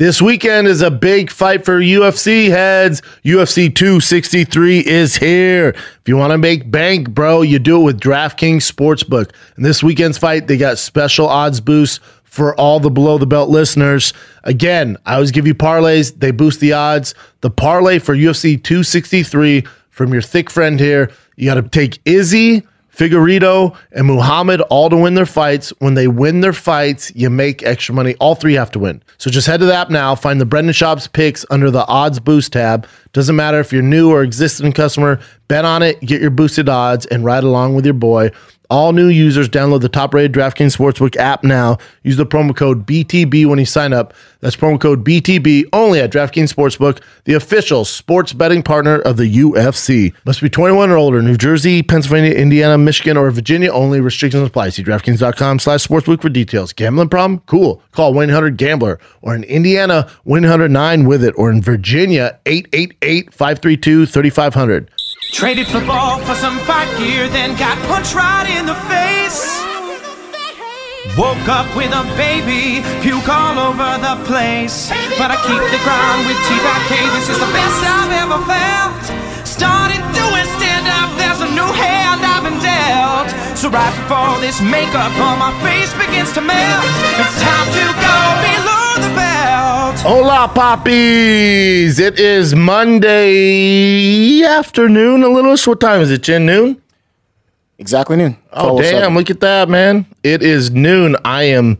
This weekend is a big fight for UFC heads. UFC 263 is here. If you want to make bank, bro, you do it with DraftKings Sportsbook. And this weekend's fight, they got special odds boosts for all the below the belt listeners. Again, I always give you parlays, they boost the odds. The parlay for UFC 263 from your thick friend here, you got to take Izzy Figueiredo and Muhammad all to win their fights. When they win their fights, you make extra money. All three have to win. So just head to the app now, find the Brendan Schaub's picks under the odds boost tab. Doesn't matter if you're new or existing customer, bet on it, get your boosted odds, and ride along with your boy. All new users download the top rated DraftKings Sportsbook app now. Use the promo code BTB when you sign up. That's promo code BTB only at DraftKings Sportsbook, the official sports betting partner of the UFC. Must be 21 or older. New Jersey, Pennsylvania, Indiana, Michigan, or Virginia only. Restrictions apply. See DraftKings.com slash sportsbook for details. Gambling problem? Cool. Call 1-800-GAMBLER. Or in Indiana, 1-800-9 with it. Or in Virginia, 888-532-3500. Traded football for some fight gear, then got punched right in the face. Woke up with a baby, puke all over the place. But I keep the ground with T-Back This is the best I've ever felt. Started doing stand up, there's a new hand I've been dealt. So right before this makeup on my face begins to melt, it's time to go below. Hola, poppies! It is Monday afternoon. A little. What time is it? Jen noon. Exactly noon. Oh 12:07. damn! Look at that, man. It is noon. I am.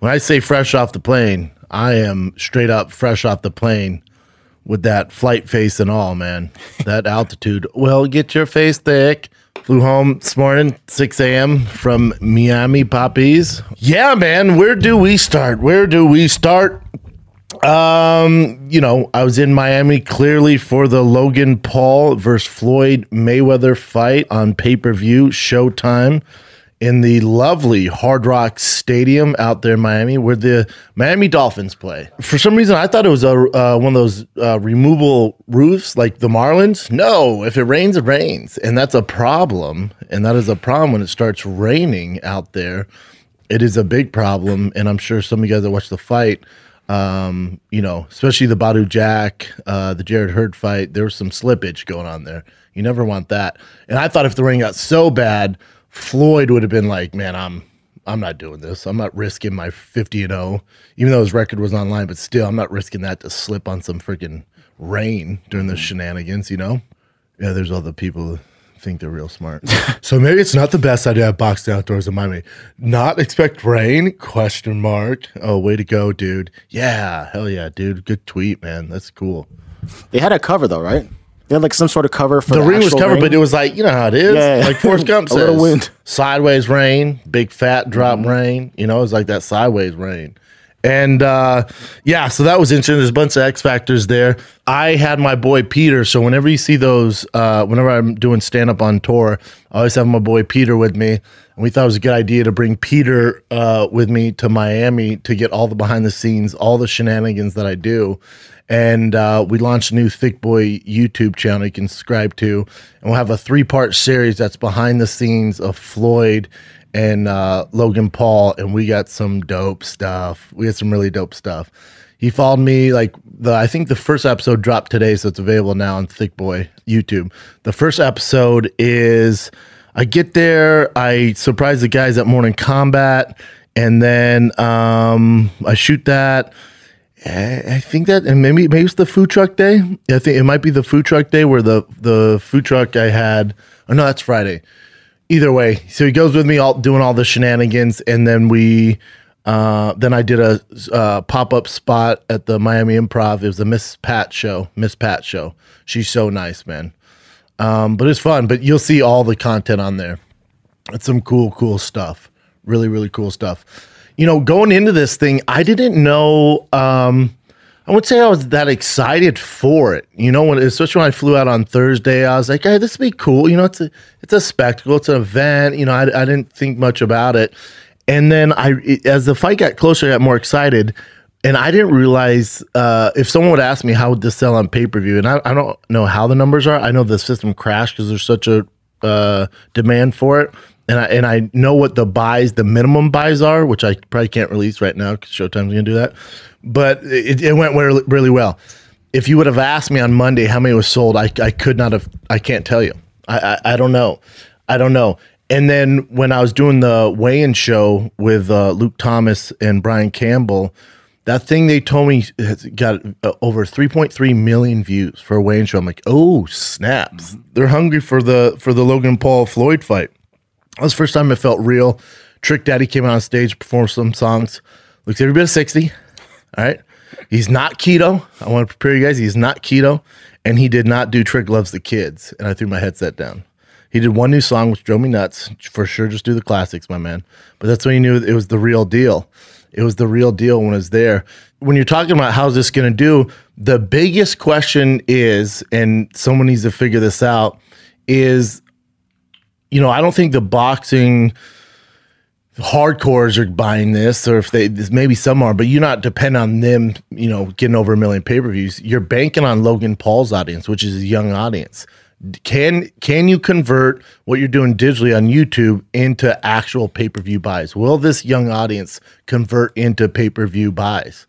When I say fresh off the plane, I am straight up fresh off the plane with that flight face and all, man. That altitude. Well, get your face thick. Flew home this morning, 6 a.m. from Miami, poppies. Yeah, man. Where do we start? Where do we start? Um, you know, I was in Miami clearly for the Logan Paul versus Floyd Mayweather fight on pay per view, Showtime, in the lovely Hard Rock Stadium out there in Miami, where the Miami Dolphins play. For some reason, I thought it was a uh, one of those uh, removable roofs like the Marlins. No, if it rains, it rains, and that's a problem. And that is a problem when it starts raining out there. It is a big problem, and I'm sure some of you guys that watch the fight um, you know, especially the Badou Jack, uh, the Jarrett Hurd fight, there was some slippage going on there. You never want that. And I thought if the rain got so bad, Floyd would have been like, man, I'm I'm not doing this. I'm not risking my 50 and 0, even though his record was online, but still, I'm not risking that to slip on some freaking rain during the mm. shenanigans, you know? Yeah, there's other people who think they're real smart. so maybe it's not the best idea to have boxing outdoors in Miami. Not expect rain? Question mark. Oh, way to go, dude. Yeah, hell yeah, dude. Good tweet, man. That's cool. They had a cover though, right? They had like some sort of cover for The, the, ring was covered, rain. but it was like, you know how it is. Yeah. Like Forrest Gump says, A little wind. Mm-hmm. Sideways rain, big fat drop rain. You know, it was like that sideways rain. And uh, yeah, so that was interesting. There's a bunch of X factors there. I had my boy Peter. So whenever you see those, uh, whenever I'm doing stand up on tour, I always have my boy Peter with me. And we thought it was a good idea to bring Peter uh, with me to Miami to get all the behind the scenes, all the shenanigans that I do. And uh, we launched a new Thick Boy YouTube channel you can subscribe to. And we'll have a three part series that's behind the scenes of Floyd and uh, Logan Paul, and we got some dope stuff. We had some really dope stuff. He followed me like the I think the first episode dropped today, so it's available now on Thick Boy YouTube. The first episode is I get there, I surprise the guys at Morning Combat, and then um, I shoot that. I think that, and maybe maybe it's the food truck day. I think it might be the food truck day where the the food truck I had. Oh no, that's Friday. Either way so he goes with me all doing all the shenanigans and then we uh then i did a uh, pop-up spot at the miami improv. It was a miss pat show miss pat show. She's so nice man. Um but it's fun but you'll see all the content on there. It's some cool cool stuff. Really really cool stuff you know going into this thing i didn't know um I would say I was that excited for it. You know, when especially when I flew out on Thursday, I was like, "Hey, this would be cool." You know, it's a it's a spectacle, it's an event. You know, I, I didn't think much about it, and then I, it- as the fight got closer, I got more excited, and I didn't realize uh, if someone would ask me how would this sell on pay per view, and I, I don't know how the numbers are. I know the system crashed because there's such a uh, demand for it. And I, and I know what the buys, the minimum buys are, which I probably can't release right now because Showtime's going to do that. But it, it went really, really well. If you would have asked me on Monday how many was sold, I, I could not have, I can't tell you. I, I, I don't know. I don't know. And then when I was doing the weigh in show with uh, Luke Thomas and Brian Campbell, that thing they told me has got uh, over 3.3 million views for a weigh in show. I'm like, oh, snaps. They're hungry for the for the Logan Paul Floyd fight. That was the first time it felt real. Trick Daddy came out on stage, performed some songs. Looks every bit of 60. All right. He's not keto. I want to prepare you guys. He's not keto. And he did not do Trick Loves the Kids. And I threw my headset down. He did one new song, which drove me nuts. For sure, just do the classics, my man. But that's when you knew it was the real deal. It was the real deal when it was there. When you're talking about how's this going to do, the biggest question is, and someone needs to figure this out, is you know, I don't think the boxing hardcores are buying this, or if they maybe some are, but you're not dependent on them, you know, getting over a million pay per views. You're banking on Logan Paul's audience, which is a young audience. Can can you convert what you're doing digitally on YouTube into actual pay per view buys? Will this young audience convert into pay per view buys?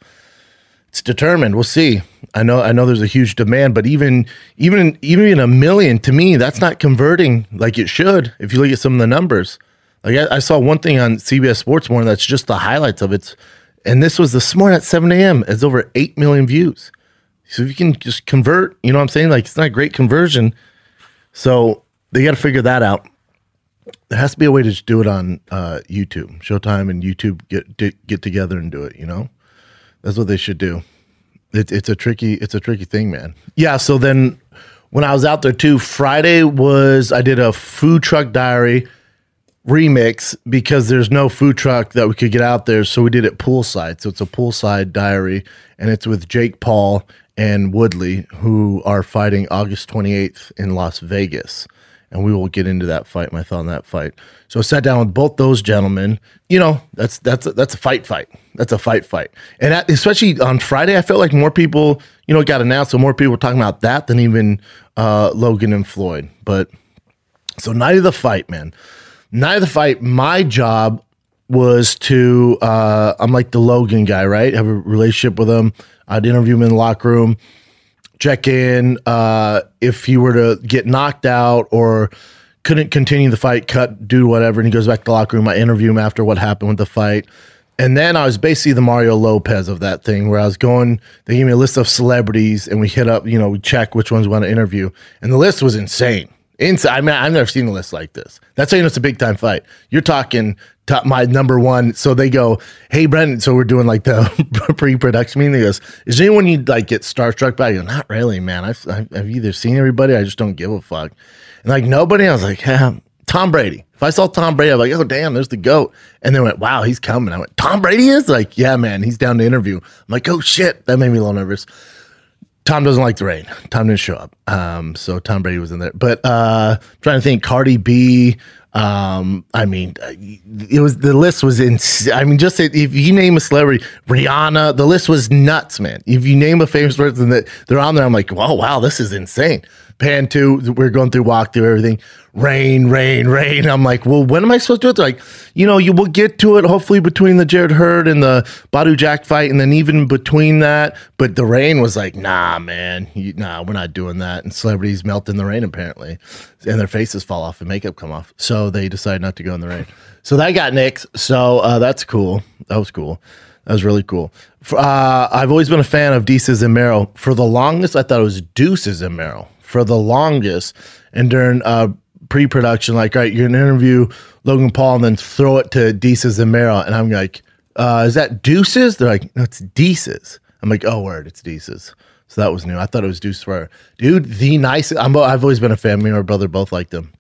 It's determined. We'll see. I know. I know. There's a huge demand, but even even even a million, to me, that's not converting like it should. If you look at some of the numbers, like I, I saw one thing on CBS Sports Morning that's just the highlights of it, and this was this morning at 7 a.m. It's over eight million views. So if you can just convert, you know what I'm saying? Like it's not great conversion. So they got to figure that out. There has to be a way to just do it on uh, YouTube. Showtime and YouTube get get together and do it. You know. That's what they should do. It's it's a tricky it's a tricky thing, man. Yeah. So then when I was out there too, Friday was I did a food truck diary remix because there's no food truck that we could get out there, so we did it poolside. So it's a poolside diary, and it's with Jake Paul and Woodley, who are fighting August 28th in Las Vegas and we will get into that fight, my thought on that fight. So I sat down with both those gentlemen. You know, that's that's a, that's a fight, fight. That's a fight, fight. And at, especially on Friday, I felt like more people, you know, got announced, so more people were talking about that than even uh, Logan and Floyd. But so night of the fight, man. Night of the fight. My job was to uh, I'm like the Logan guy, right? Have a relationship with him. I'd interview him in the locker room check in uh, if he were to get knocked out or couldn't continue the fight, cut, do whatever, and he goes back to the locker room. I interview him after what happened with the fight. And then I was basically the Mario Lopez of that thing where I was going, they gave me a list of celebrities and we hit up, you know, we check which ones we want to interview. And the list was insane. Insane. I mean, I've never seen a list like this. That's how you know it's a big time fight. You're talking top, my number one. So they go, Hey, Brendan. So we're doing like the pre production meeting. They goes, Is anyone you'd like get starstruck by? I go, Not really, man. I've, I've, I've either seen everybody, I just don't give a fuck. And like nobody, I was like, yeah, Tom Brady. If I saw Tom Brady, I'm like, oh damn, there's the goat. And they went, wow, he's coming. I went, Tom Brady is like, yeah, man, he's down to interview. I'm like, oh shit, that made me a little nervous. Tom doesn't like the rain. Tom didn't show up. Um, so Tom Brady was in there. But uh trying to think, Cardi B. Um, I mean, it was the list was in. I mean, just if you name a celebrity, Rihanna, the list was nuts, man. If you name a famous person that they're on there, I'm like, wow, wow, this is insane. Pan two, we're going through walkthrough everything. Rain, rain, rain. I'm like, well, when am I supposed to do it? They're like, you know, you will get to it hopefully between the Jarrett Hurd and the Badou Jack fight, and then even between that. But the rain was like, nah, man, you, nah, we're not doing that. And celebrities melt in the rain apparently, and their faces fall off and makeup come off. So they decide not to go in the rain. So that got nixed. So uh, that's cool. That was cool. That was really cool. Uh, I've always been a fan of Deuces and Merrill. For the longest, I thought it was Deuces and Merrill. For the longest, and during uh, pre-production, like, right, you're gonna interview Logan Paul and then throw it to Desus and Merrill, and I'm like, uh, is that Deuces? They're like, no, it's Desus. I'm like, oh, word, it's Desus. So that was new. I thought it was Deuce for dude. The nicest. I'm, I've always been a fan. Me and my brother both liked them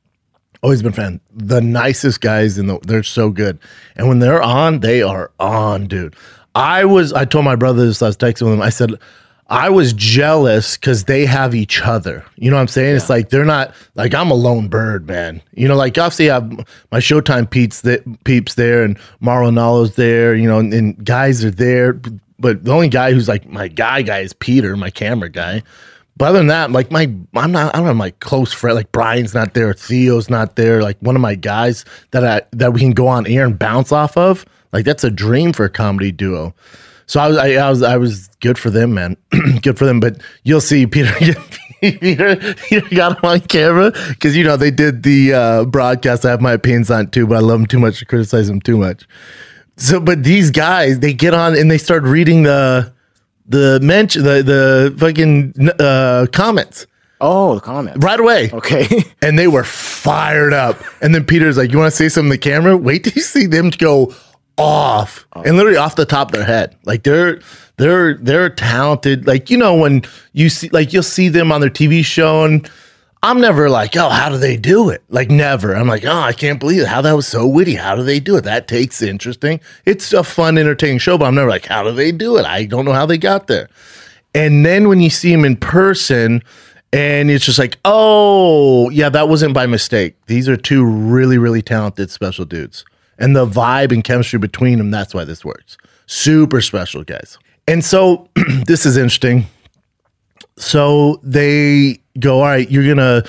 always been fan. The nicest guys in the they're so good. And when they're on, they are on, dude. I was I told my brother this, I was texting with him. I said, I was jealous because they have each other. You know what I'm saying? It's like they're not like I'm a lone bird, man. You know, like obviously I have my Showtime peeps that peeps there and Mauro Ranallo's there, you know, and, and guys are there. But the only guy who's like my guy guy is Peter, my camera guy. But other than that, like my I'm not I don't have my close friend like Brian's not there, Theo's not there, like one of my guys that I that we can go on air and bounce off of. Like that's a dream for a comedy duo. So I was I, I was I was good for them, man. good for them. But you'll see Peter Peter, Peter got him on camera because you know they did the uh, broadcast. I have my opinions on it too, but I love them too much to criticize them too much. So, but these guys, they get on and they start reading the the mention the the fucking uh, comments Oh, the comments. right away. Okay. And they were fired up. And then Peter's like, "You want to say something to the camera? Wait till you see them go off and literally off the top of their head. Like they're they're they're talented. Like you know when you see like you'll see them on their TV show and." I'm never like, oh, how do they do it? Like, never. I'm like, oh, I can't believe it. How that was so witty. How do they do it? That takes interesting. It's a fun, entertaining show, but I'm never like, how do they do it? I don't know how they got there. And then when you see them in person, and it's just like, oh, yeah, that wasn't by mistake. These are two really, really talented special dudes. And the vibe and chemistry between them, that's why this works. Super special guys. And so this is interesting. So they go, all right, you're gonna.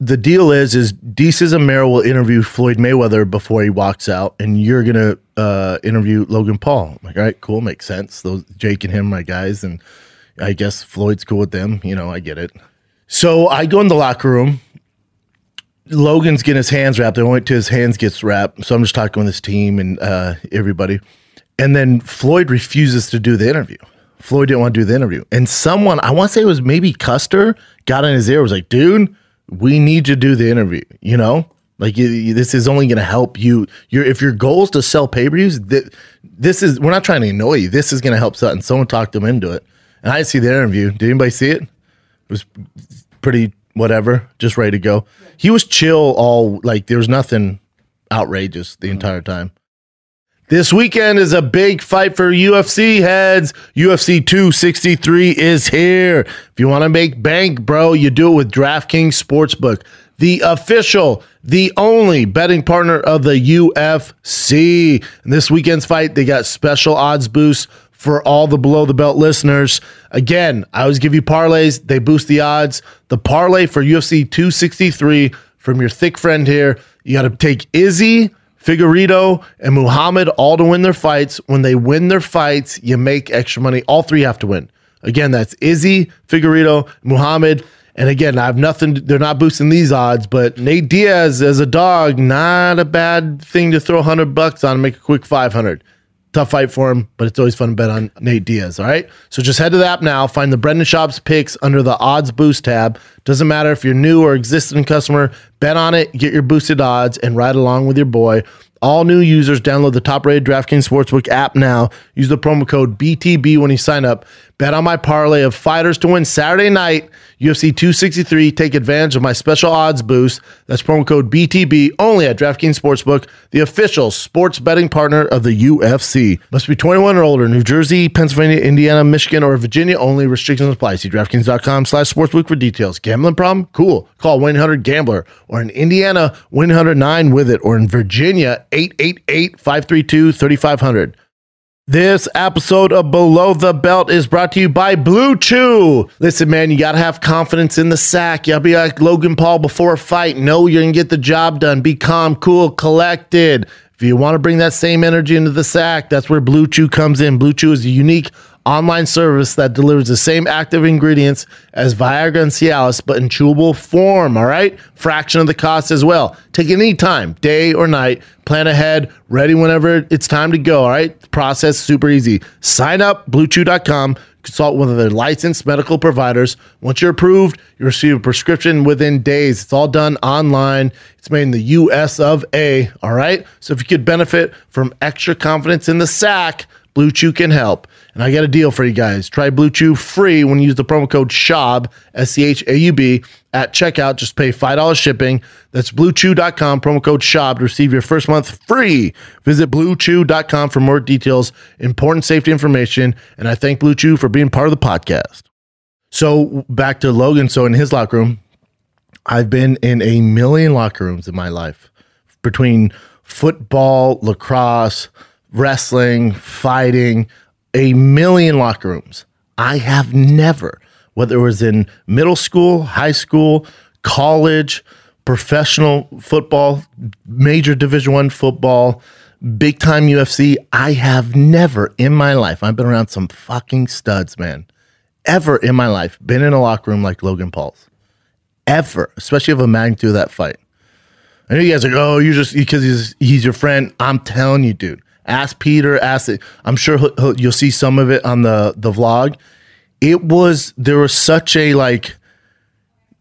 The deal is, is Desus and Mero will interview Floyd Mayweather before he walks out, and you're gonna uh, interview Logan Paul. I'm like, all right, cool, makes sense. Those Jake and him, my guys, and I guess Floyd's cool with them. You know, I get it. So I go in the locker room. Logan's getting his hands wrapped. I went to his hands gets wrapped. So I'm just talking with his team and uh, everybody. And then Floyd refuses to do the interview. Floyd didn't want to do the interview. And someone, I want to say it was maybe Custer, got in his ear, was like, dude, we need to do the interview. You know? Like you, you- this is only going to help you. Your if your goal is to sell pay per views, th- this is we're not trying to annoy you. This is going to help Sutton. Someone talked him into it, and I see the interview. Did anybody see it? It was pretty whatever, just ready to go. He was chill all like there was nothing outrageous the entire time. This weekend is a big fight for UFC heads. UFC 263 is here. If you want to make bank, bro, you do it with DraftKings Sportsbook, the official, the only betting partner of the UFC. And this weekend's fight, they got special odds boosts for all the below the belt listeners. Again, I always give you parlays, they boost the odds. The parlay for UFC 263 from your thick friend here, you got to take Izzy. Figueiredo and Muhammad all to win their fights. When they win their fights, you make extra money. All three have to win. Again, that's Izzy, Figueiredo, Muhammad. And again, I have nothing. They're not boosting these odds, but Nate Diaz as a dog, not a bad thing to throw hundred bucks on and make a quick five hundred. Tough fight for him, but it's always fun to bet on Nate Diaz. All right. So just head to the app now, find the Brendan Schaub's picks under the odds boost tab. Doesn't matter if you're new or existing customer, bet on it, get your boosted odds, and ride along with your boy. All new users download the top rated DraftKings Sportsbook app now. Use the promo code BTB when you sign up. Bet on my parlay of fighters to win Saturday night, UFC 263. Take advantage of my special odds boost. That's promo code BTB only at DraftKings Sportsbook, the official sports betting partner of the UFC. Must be 21 or older. New Jersey, Pennsylvania, Indiana, Michigan, or Virginia only. Restrictions apply. See DraftKings.com slash sportsbook for details. Gambling problem? Cool. Call 1-800-GAMBLER. Or in Indiana, 1-800-9 with it. Or in Virginia, 888-532-3500. This episode of Below the Belt is brought to you by Blue Chew. Listen, man, you got to have confidence in the sack. You got to be like Logan Paul before a fight. Know you're to get the job done. Be calm, cool, collected. If you want to bring that same energy into the sack, that's where Blue Chew comes in. Blue Chew is a unique online service that delivers the same active ingredients as Viagra and Cialis, but in chewable form, all right? Fraction of the cost as well. Take any time, day or night. Plan ahead, ready whenever it's time to go, all right? The process super easy. Sign up, bluechew.com, consult one of their licensed medical providers. Once you're approved, you receive a prescription within days. It's all done online. It's made in the US of A, all right? So if you could benefit from extra confidence in the sack, Blue Chew can help. And I got a deal for you guys. Try Blue Chew free when you use the promo code SHAUB, S C H A U B, at checkout. Just pay $5 shipping. That's bluechew.com, promo code SHAUB to receive your first month free. Visit bluechew.com for more details, important safety information. And I thank Blue Chew for being part of the podcast. So back to Logan. So in his locker room, I've been in a million locker rooms in my life between football, lacrosse, wrestling, fighting, a million locker rooms. I have never, whether it was in middle school, high school, college, professional football, major division 1 football, big time UFC, I have never in my life. I've been around some fucking studs, man. Ever in my life been in a locker room like Logan Paul's ever, especially of a magnitude of that fight. I know you guys are like, oh, you're just because he's he's your friend. I'm telling you, dude. Ask Peter. Ask it. I'm sure he'll, he'll, you'll see some of it on the the vlog. It was there was such a like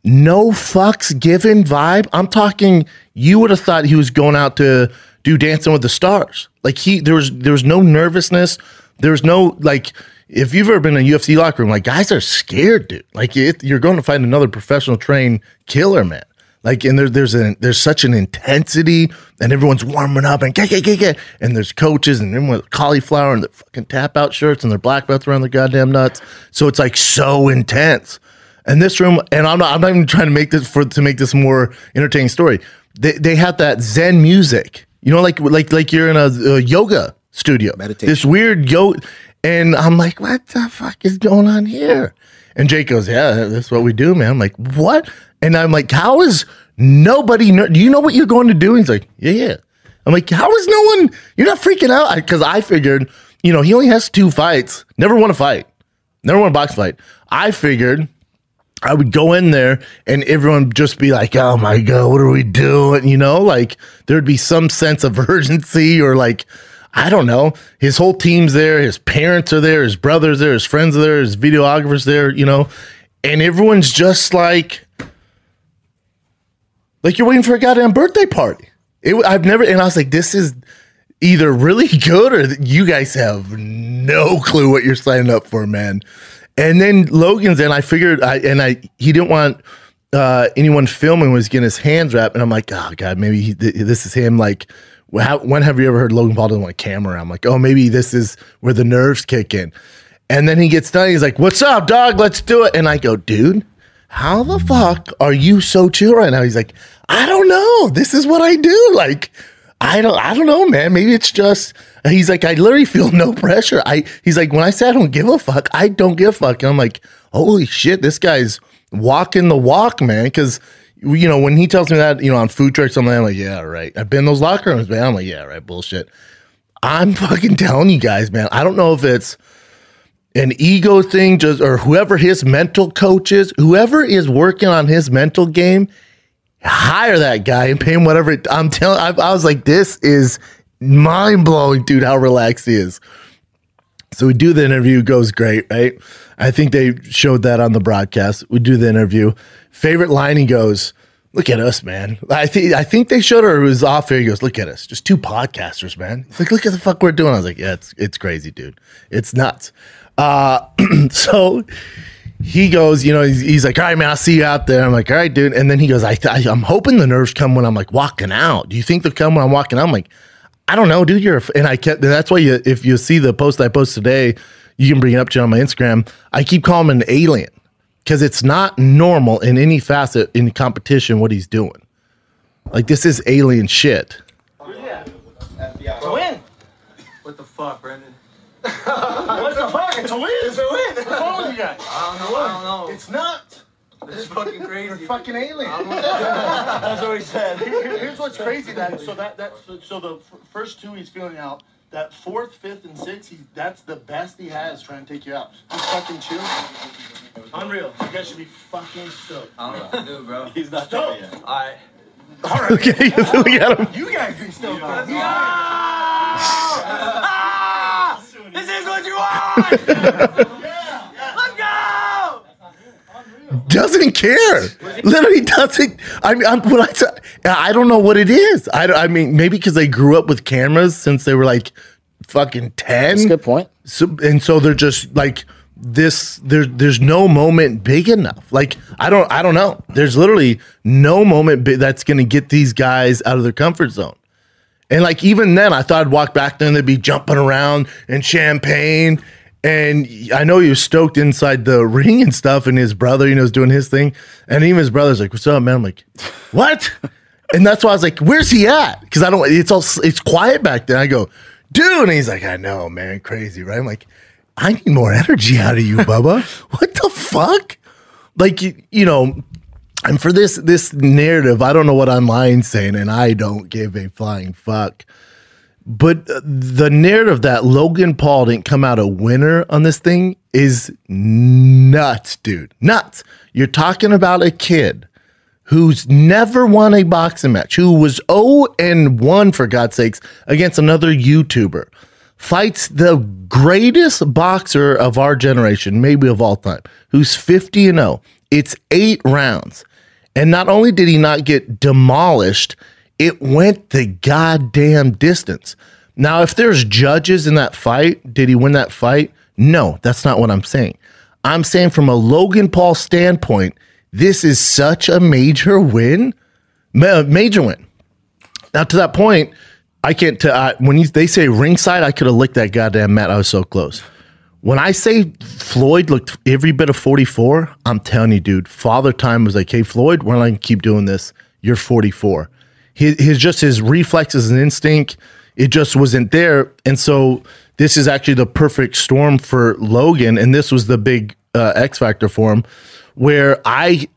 no fucks given vibe. I'm talking. You would have thought he was going out to do Dancing with the Stars. Like he there was there was no nervousness. There was no like if you've ever been in a UFC locker room, like guys are scared, dude. Like it, you're going to find another professional trained killer, man. Like and there, there's a there's such an intensity, and everyone's warming up and get get get get, and there's coaches and everyone with cauliflower and their fucking tap out shirts and their black belts around their goddamn nuts. So it's like so intense. And this room, and I'm not I'm not even trying to make this for to make this more entertaining story. They they have that Zen music, you know, like like like you're in a, a yoga studio. Meditation. This weird yo, and I'm like, what the fuck is going on here? And Jake goes, yeah, that's what we do, man. I'm like, what? And I'm like, how is nobody? Know, do you know what you're going to do? He's like, yeah, yeah. I'm like, how is no one? You're not freaking out because I figured, you know, he only has two fights. Never won a fight. Never won a box fight. I figured I would go in there and everyone just be like, oh my God, what are we doing? You know, like there'd be some sense of urgency or like, I don't know. His whole team's there. His parents are there. His brothers there. His friends are there. His videographers there, you know, and everyone's just like, like you're waiting for a goddamn birthday party. It, I've never, and I was like, this is either really good or you guys have no clue what you're signing up for, man. And then Logan's and I figured I and I he didn't want uh, anyone filming was getting his hands wrapped, and I'm like, oh god, maybe he, th- this is him. Like, how, when have you ever heard Logan Paul doesn't want a camera? I'm like, oh, maybe this is where the nerves kick in. And then he gets done. He's like, "What's up, dog? Let's do it." And I go, "Dude, how the fuck are you so chill right now?" He's like, "I don't know. This is what I do. Like, I don't, I don't know, man. Maybe it's just." He's like, "I literally feel no pressure. I." He's like, "When I say I don't give a fuck, I don't give a fuck." And I'm like, "Holy shit, this guy's walking the walk, man." Because you know, when he tells me that, you know, on food trucks, I'm like, I'm like, "Yeah, right." I've been in those locker rooms, man. I'm like, "Yeah, right." Bullshit. I'm fucking telling you guys, man. I don't know if it's an ego thing, just or whoever his mental coach is, whoever is working on his mental game, hire that guy and pay him whatever. It, I'm telling. I, I was like, this is mind blowing, dude. How relaxed he is. So we do the interview, goes great, right? I think they showed that on the broadcast. We do the interview. Favorite line he goes, Look at us, man. I think I think they showed her it was off air. He goes, Look at us, just two podcasters, man. Like, look at the fuck we're doing. I was like, Yeah, it's it's crazy, dude. It's nuts. Uh so he goes, you know, he's, he's like, all right, man, I'll see you out there. I'm like, all right, dude. And then he goes, I, I, I'm hoping the nerves come when I'm like walking out. Do you think they'll come when I'm walking out? I'm like, I don't know, dude. You're, and I kept, and that's why you, if you see the post I post today, you can bring it up to you on my Instagram. I keep calling him an alien because it's not normal in any facet in competition what he's doing. Like this is alien shit. To win. What the fuck, Brendan? What the fuck? It's a win. It's a win. What's wrong with you guys? I don't know. I don't know. It's not. This is fucking crazy. You're fucking alien. That's what he said. Here- here- Here's what's crazy. That so that that so- so the f- first two he's feeling out. That fourth, fifth, and sixth, he, that's the best he has trying to take you out. He's fucking chill. Unreal. You guys should be fucking stoked. I don't know what to do, bro. He's not stoked yet. Alright. All right. Okay, look at him. You guys be still on it. Ah! This is what you want! Let's go! doesn't care. Literally doesn't. I mean, I'm, when I, t- I don't know what it is. I, I mean, maybe because they grew up with cameras since they were like fucking ten. That's a good point. So, and so they're just like this. There's there's no moment big enough. Like I don't I don't know. There's literally no moment that's gonna get these guys out of their comfort zone. And like even then, I thought I'd walk back there and they'd be jumping around and champagne. And I know he was stoked inside the ring and stuff, and his brother, you know, was doing his thing. And even his brother's like, "What's up, man?" I'm like, "What?" and that's why I was like, "Where's he at?" Because I don't. It's all it's quiet back then. I go, "Dude," and he's like, "I know, man, crazy, right?" I'm like, "I need more energy out of you, Bubba. what the fuck?" Like you, you know, and for this this narrative, I don't know what online's saying, and I don't give a flying fuck. But uh, the narrative that Logan Paul didn't come out a winner on this thing is nuts, dude. Nuts. You're talking about a kid who's never won a boxing match, who was 0 and 1 for God's sakes against another YouTuber. Fights the greatest boxer of our generation, maybe of all time, who's 50 and 0. It's 8 rounds. And not only did he not get demolished, it went the goddamn distance. Now, if there's judges in that fight, did he win that fight? No, that's not what I'm saying. I'm saying from a Logan Paul standpoint, this is such a major win, ma- major win. Now, to that point, I can't tell. I, when you, they say ringside, I could have licked that goddamn mat. I was so close. When I say Floyd looked every bit of 44, I'm telling you, dude, Father Time was like, hey, Floyd, we're not going to keep doing this. You're 44. His, his just his reflexes and instinct, it just wasn't there. And so this is actually the perfect storm for Logan. And this was the big uh, X factor for him, where I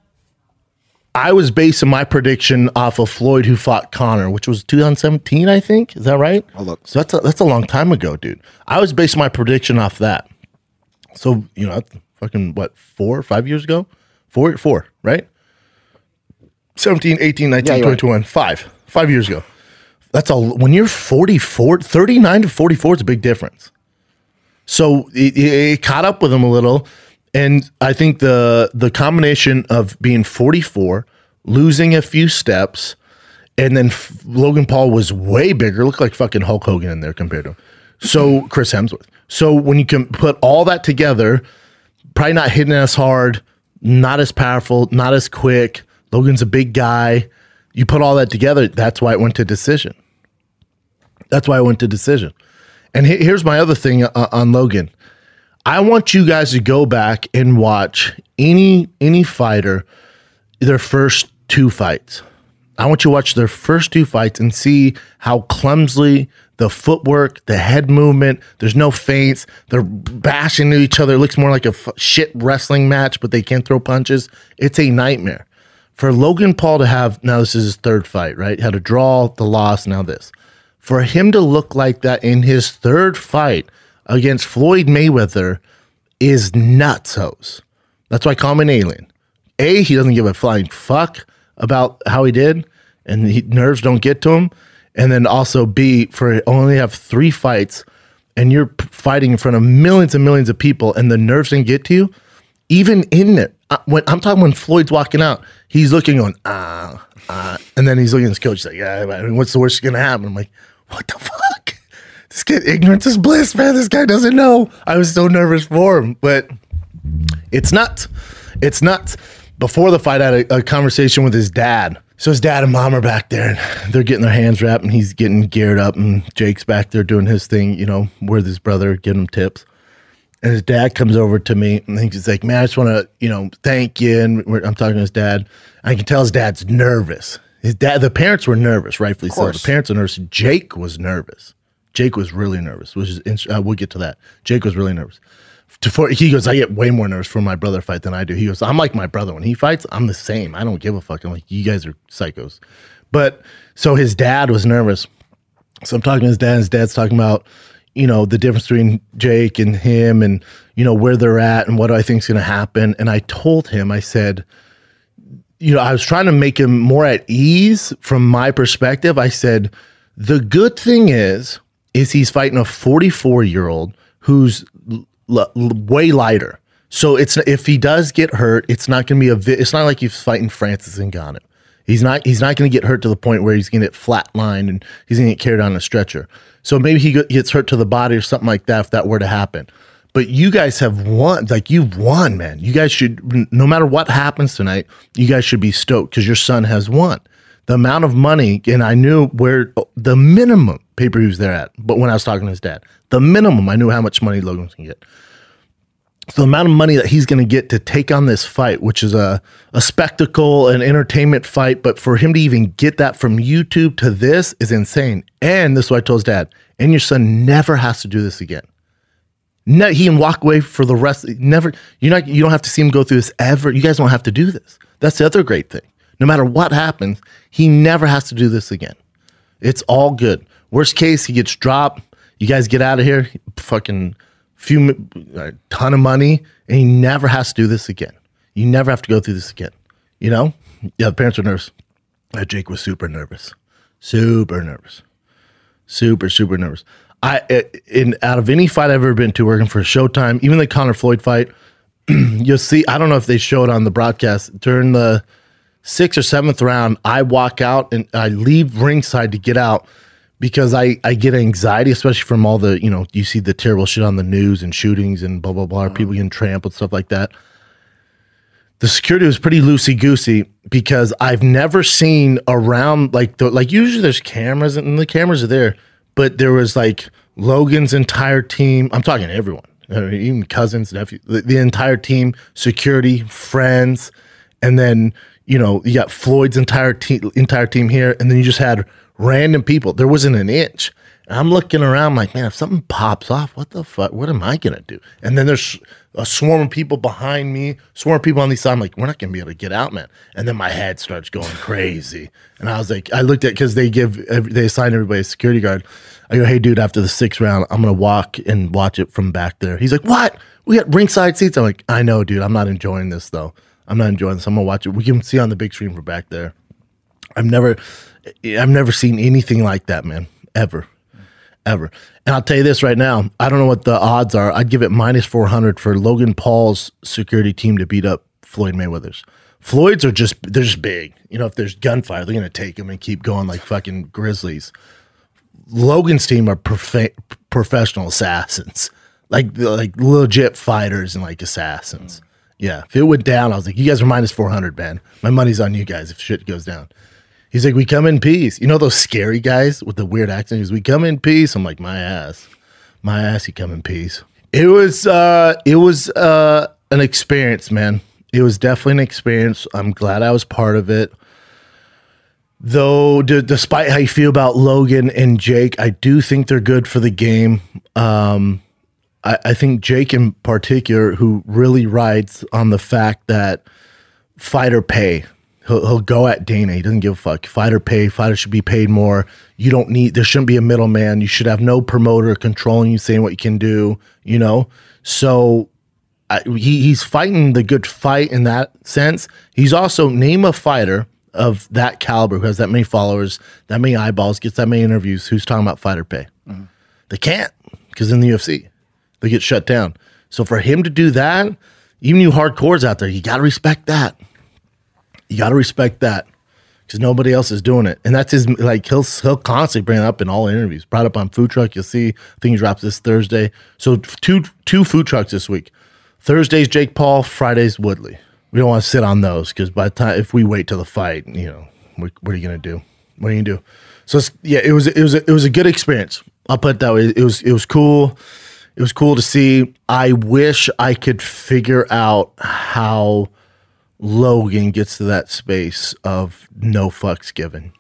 I was basing my prediction off of Floyd who fought Conor, which was 2017, I think. Is that right? I'll look. So that's a, that's a long time ago, dude. I was basing my prediction off that. So you know, fucking what four, or five years ago, four, four, right? 17, 18, 19, Yeah, you're 20, right. 21, five, five years ago. That's all. When you're 44, 39 to 44 is a big difference. So it, it caught up with him a little, and I think the the combination of being 44, losing a few steps, and then f- Logan Paul was way bigger, looked like fucking Hulk Hogan in there compared to him. So Chris Hemsworth. So when you can put all that together, probably not hitting as hard, not as powerful, not as quick. Logan's a big guy. You put all that together, that's why it went to decision. That's why I went to decision. And he- here's my other thing uh, on Logan. I want you guys to go back and watch any any fighter their first two fights. I want you to watch their first two fights and see how clumsily the footwork, the head movement, there's no feints. They're bashing into each other. It looks more like a f- shit wrestling match, but they can't throw punches. It's a nightmare. For Logan Paul to have, now this is his third fight, right? Had a draw, the loss, now this. For him to look like that in his third fight against Floyd Mayweather is nutsos. That's why I call him an alien. A, he doesn't give a flying fuck about how he did, and he, nerves don't get to him. And then also B, for only have three fights, and you're fighting in front of millions and millions of people, and the nerves didn't get to you. Even in it, uh, when I'm talking when Floyd's walking out, he's looking on ah ah, and then he's looking at his coach like, yeah, I mean, what's the worst gonna happen? I'm like, what the fuck? This kid, ignorance is bliss, man. This guy doesn't know. I was so nervous for him, but it's not. It's not. Before the fight, I had a, a conversation with his dad. So his dad and mom are back there, and they're getting their hands wrapped, and he's getting geared up, and Jake's back there doing his thing, you know, with his brother, giving him tips. And his dad comes over to me, and he's like, "Man, I just want to, you know, thank you." And we're, I'm talking to his dad. I can tell his dad's nervous. His dad, the parents were nervous, rightfully so. The parents are nervous. Jake was nervous. Jake was really nervous, which is uh, we'll get to that. Jake was really nervous. For, he goes, I get way more nervous for my brother fight than I do. He goes, I'm like my brother when he fights. I'm the same. I don't give a fuck. I'm like, you guys are psychos. But so his dad was nervous. So I'm talking to his dad. His dad's talking about, you know, the difference between Jake and him, and you know where they're at, and what I think's going to happen. And I told him, I said, you know, I was trying to make him more at ease from my perspective. I said, the good thing is, is he's fighting a 44 year old who's l- l- way lighter. So it's if he does get hurt, it's not going to be a. Vi- it's not like he's fighting Francis Ngannou. He's not he's not going to get hurt to the point where he's going to get flatlined and he's going to get carried on a stretcher. So maybe he gets hurt to the body or something like that if that were to happen. But you guys have won, like you've won, man. You guys should, no matter what happens tonight, you guys should be stoked because your son has won. The amount of money, and I knew where the minimum pay per views they're at. But when I was talking to his dad, the minimum, I knew how much money Logan was going to get. So the amount of money that he's going to get to take on this fight, which is a, a spectacle, an entertainment fight, but for him to even get that from YouTube to this is insane. And this is what I told his dad, and your son never has to do this again. He can walk away for the rest. Never, you're not. You don't have to see him go through this ever. You guys don't have to do this. That's the other great thing. No matter what happens, he never has to do this again. It's all good. Worst case, he gets dropped. You guys get out of here. Fucking few a ton of money, and he never has to do this again. You never have to go through this again. You know? Yeah, the parents were nervous. Jake was super nervous, super nervous, super super nervous. I eh, in out of any fight I've ever been to working for a Showtime, even the Conor Floyd fight, you'll see. I don't know if they show it on the broadcast during the sixth or seventh round. I walk out and I leave ringside to get out because I, I get anxiety, especially from all the, you know, you see the terrible shit on the news and shootings and blah, blah, blah, mm-hmm. people getting trampled, stuff like that. The security was pretty loosey goosey because I've never seen around like the, like usually there's cameras and the cameras are there, but there was like Logan's entire team. I'm talking to everyone, even cousins, nephew, the, the entire team, security, friends, and then you know you got Floyd's entire team, entire team here, and then you just had random people. There wasn't an inch. And I'm looking around like, man, if something pops off, what the fuck? What am I gonna do? And then there's a swarm of people behind me, swarm of people on the side. I'm like, we're not gonna be able to get out, man. And then my head starts going crazy. And I was like, I looked at because they give they assign everybody a security guard. I go, hey, dude, after the sixth round, I'm gonna walk and watch it from back there. He's like, what? We got ringside seats. I'm like, I know, dude. I'm not enjoying this though. I'm not enjoying this. I'm gonna watch it. We can see on the big screen from back there. I've never I've never seen anything like that, man. Ever. Ever. And I'll tell you this right now. I don't know what the odds are. I'd give it minus 400 for Logan Paul's security team to beat up Floyd Mayweather's. Floyd's are just, they're just big. You know, if there's gunfire, they're going to take them and keep going like fucking grizzlies. Logan's team are prof- professional assassins, like like legit fighters and like assassins. Yeah, if it went down, I was like, you guys are minus 400, man. My money's on you guys if shit goes down. He's like, we come in peace. You know those scary guys with the weird accent? He's, we come in peace. I'm like, my ass, my ass. You come in peace. It was, uh, it was uh, an experience, man. It was definitely an experience. I'm glad I was part of it. Though, d- despite how you feel about Logan and Jake, I do think they're good for the game. Um, I, I think Jake in particular, who really rides on the fact that fighter pay He'll, he'll go at Dana. He doesn't give a fuck. Fighter pay. Fighter should be paid more. You don't need. There shouldn't be a middleman. You should have no promoter controlling you, saying what you can do. You know. So I, he, he's fighting the good fight in that sense. He's also name a fighter of that caliber who has that many followers, that many eyeballs, gets that many interviews. Who's talking about fighter pay? Mm-hmm. They can't because in the UFC they get shut down. So for him to do that, even you hardcores out there, you got to respect that. You got to respect that because nobody else is doing it. And that's his like he'll he'll constantly bring it up in all interviews. Brought up on food truck. You'll see. I think he drops this Thursday. So two two food trucks this week. Thursday's Jake Paul. Friday's Woodley. We don't want to sit on those because by the time if we wait till the fight, you know, what, what are you gonna do? What are you gonna do? So yeah, it was it was it was a good experience. I'll put it that way. It was it was cool. It was cool to see. I wish I could figure out how Logan gets to that space of no fucks given.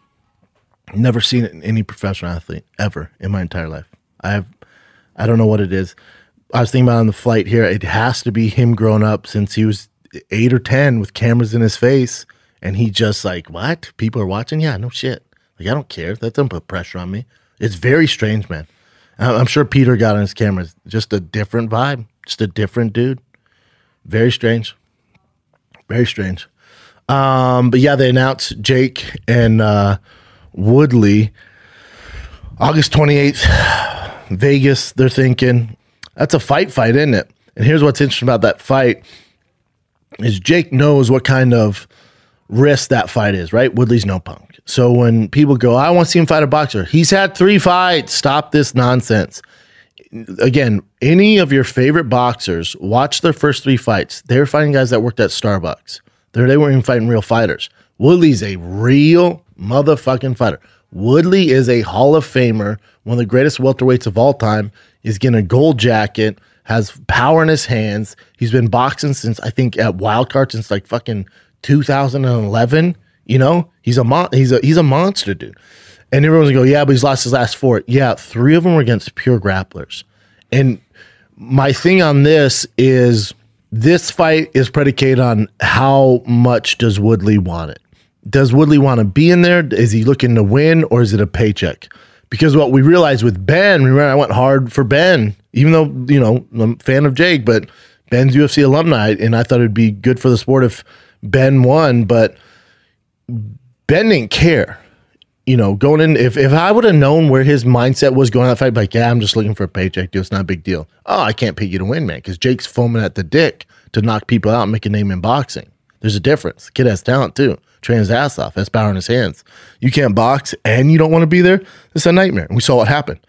Never seen it in any professional athlete ever in my entire life. I have, I don't know what it is. I was thinking about on the flight here. It has to be him growing up since he was eight or ten with cameras in his face, and he just like, what? People are watching? Yeah, no shit. Like I don't care. That doesn't put pressure on me. It's very strange, man. I'm sure Peter got on his cameras. Just a different vibe. Just a different dude. Very strange. Very strange. Um, but yeah, they announced Jake and uh, Woodley August 28th, Vegas. They're thinking that's a fight, fight, isn't it? And here's what's interesting about that fight is Jake knows what kind of risk that fight is, right? Woodley's no punk. So when people go, I want to see him fight a boxer, he's had three fights. Stop this nonsense. Again, any of your favorite boxers, watch their first three fights. They were fighting guys that worked at Starbucks. They're, they weren't even fighting real fighters. Woodley's a real motherfucking fighter. Woodley is a Hall of Famer, one of the greatest welterweights of all time. He's getting a gold jacket, has power in his hands. He's been boxing since I think at Wildcard since like fucking 2011. You know, he's a mon- he's a he's a monster, dude. And everyone's gonna go, yeah, but he's lost his last four. Yeah, three of them were against pure grapplers. And my thing on this is this fight is predicated on how much does Woodley want it. Does Woodley want to be in there? Is he looking to win or is it a paycheck? Because what we realized with Ben, remember I went hard for Ben, even though, you know, I'm a fan of Jake, but Ben's UFC alumni, and I thought it'd be good for the sport if Ben won, but Ben didn't care. You know, going in, if, if I would have known where his mindset was going that fight, like, yeah, I'm just looking for a paycheck, dude. It's not a big deal. Oh, I can't pay you to win, man, because Jake's foaming at the dick to knock people out and make a name in boxing. There's a difference. The kid has talent too. Train his ass off, has power in his hands. You can't box and you don't want to be there. It's a nightmare. We saw what happened.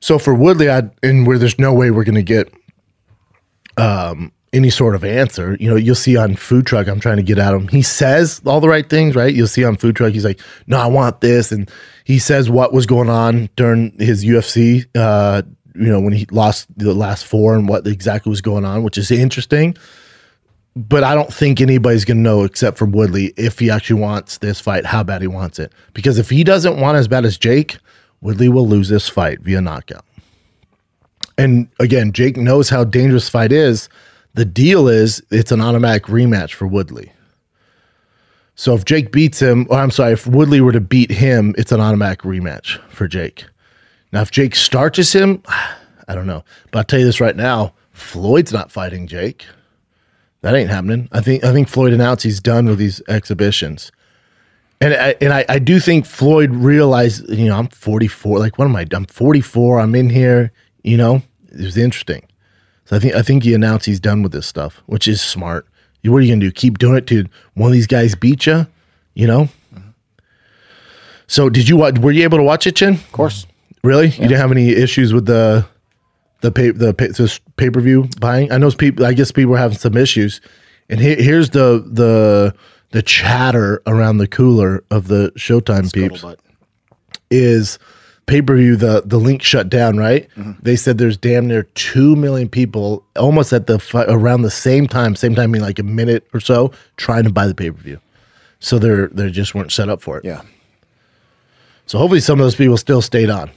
So for Woodley, I and where there's no way we're going to get um, any sort of answer. You know, you'll see on food truck. I'm trying to get at him. He says all the right things, right? You'll see on food truck. He's like, "No, I want this," and he says what was going on during his UFC. Uh, you know, when he lost the last four and what exactly was going on, which is interesting. But I don't think anybody's going to know except for Woodley if he actually wants this fight, how bad he wants it. Because if he doesn't want as bad as Jake, Woodley will lose this fight via knockout. And again, Jake knows how dangerous fight is. The deal is it's an automatic rematch for Woodley. So if Jake beats him, or I'm sorry, if Woodley were to beat him, it's an automatic rematch for Jake. Now, if Jake starches him, I don't know. But I'll tell you this right now: Floyd's not fighting Jake. That ain't happening. I think I think Floyd announced he's done with these exhibitions. And I, and I, I do think Floyd realized, you know, I'm 44. Like, what am I? I'm 44. I'm in here. You know, it was interesting. So I think I think he announced he's done with this stuff, which is smart. What are you gonna do? Keep doing it to one of these guys beat you? You know. Mm-hmm. So did you watch? Were you able to watch it, Chin? Of course. Really? You didn't have any issues with the the pay the pay, this pay per view buying? I know people. I guess people were having some issues. And he, here's the the the chatter around the cooler of the Showtime peeps is pay per view. The the link shut down. Right? Mm-hmm. They said there's damn near two million people almost at the fi- around the same time, same time, in like a minute or so, trying to buy the pay per view. So they're they just weren't set up for it. Yeah. So hopefully some of those people still stayed on.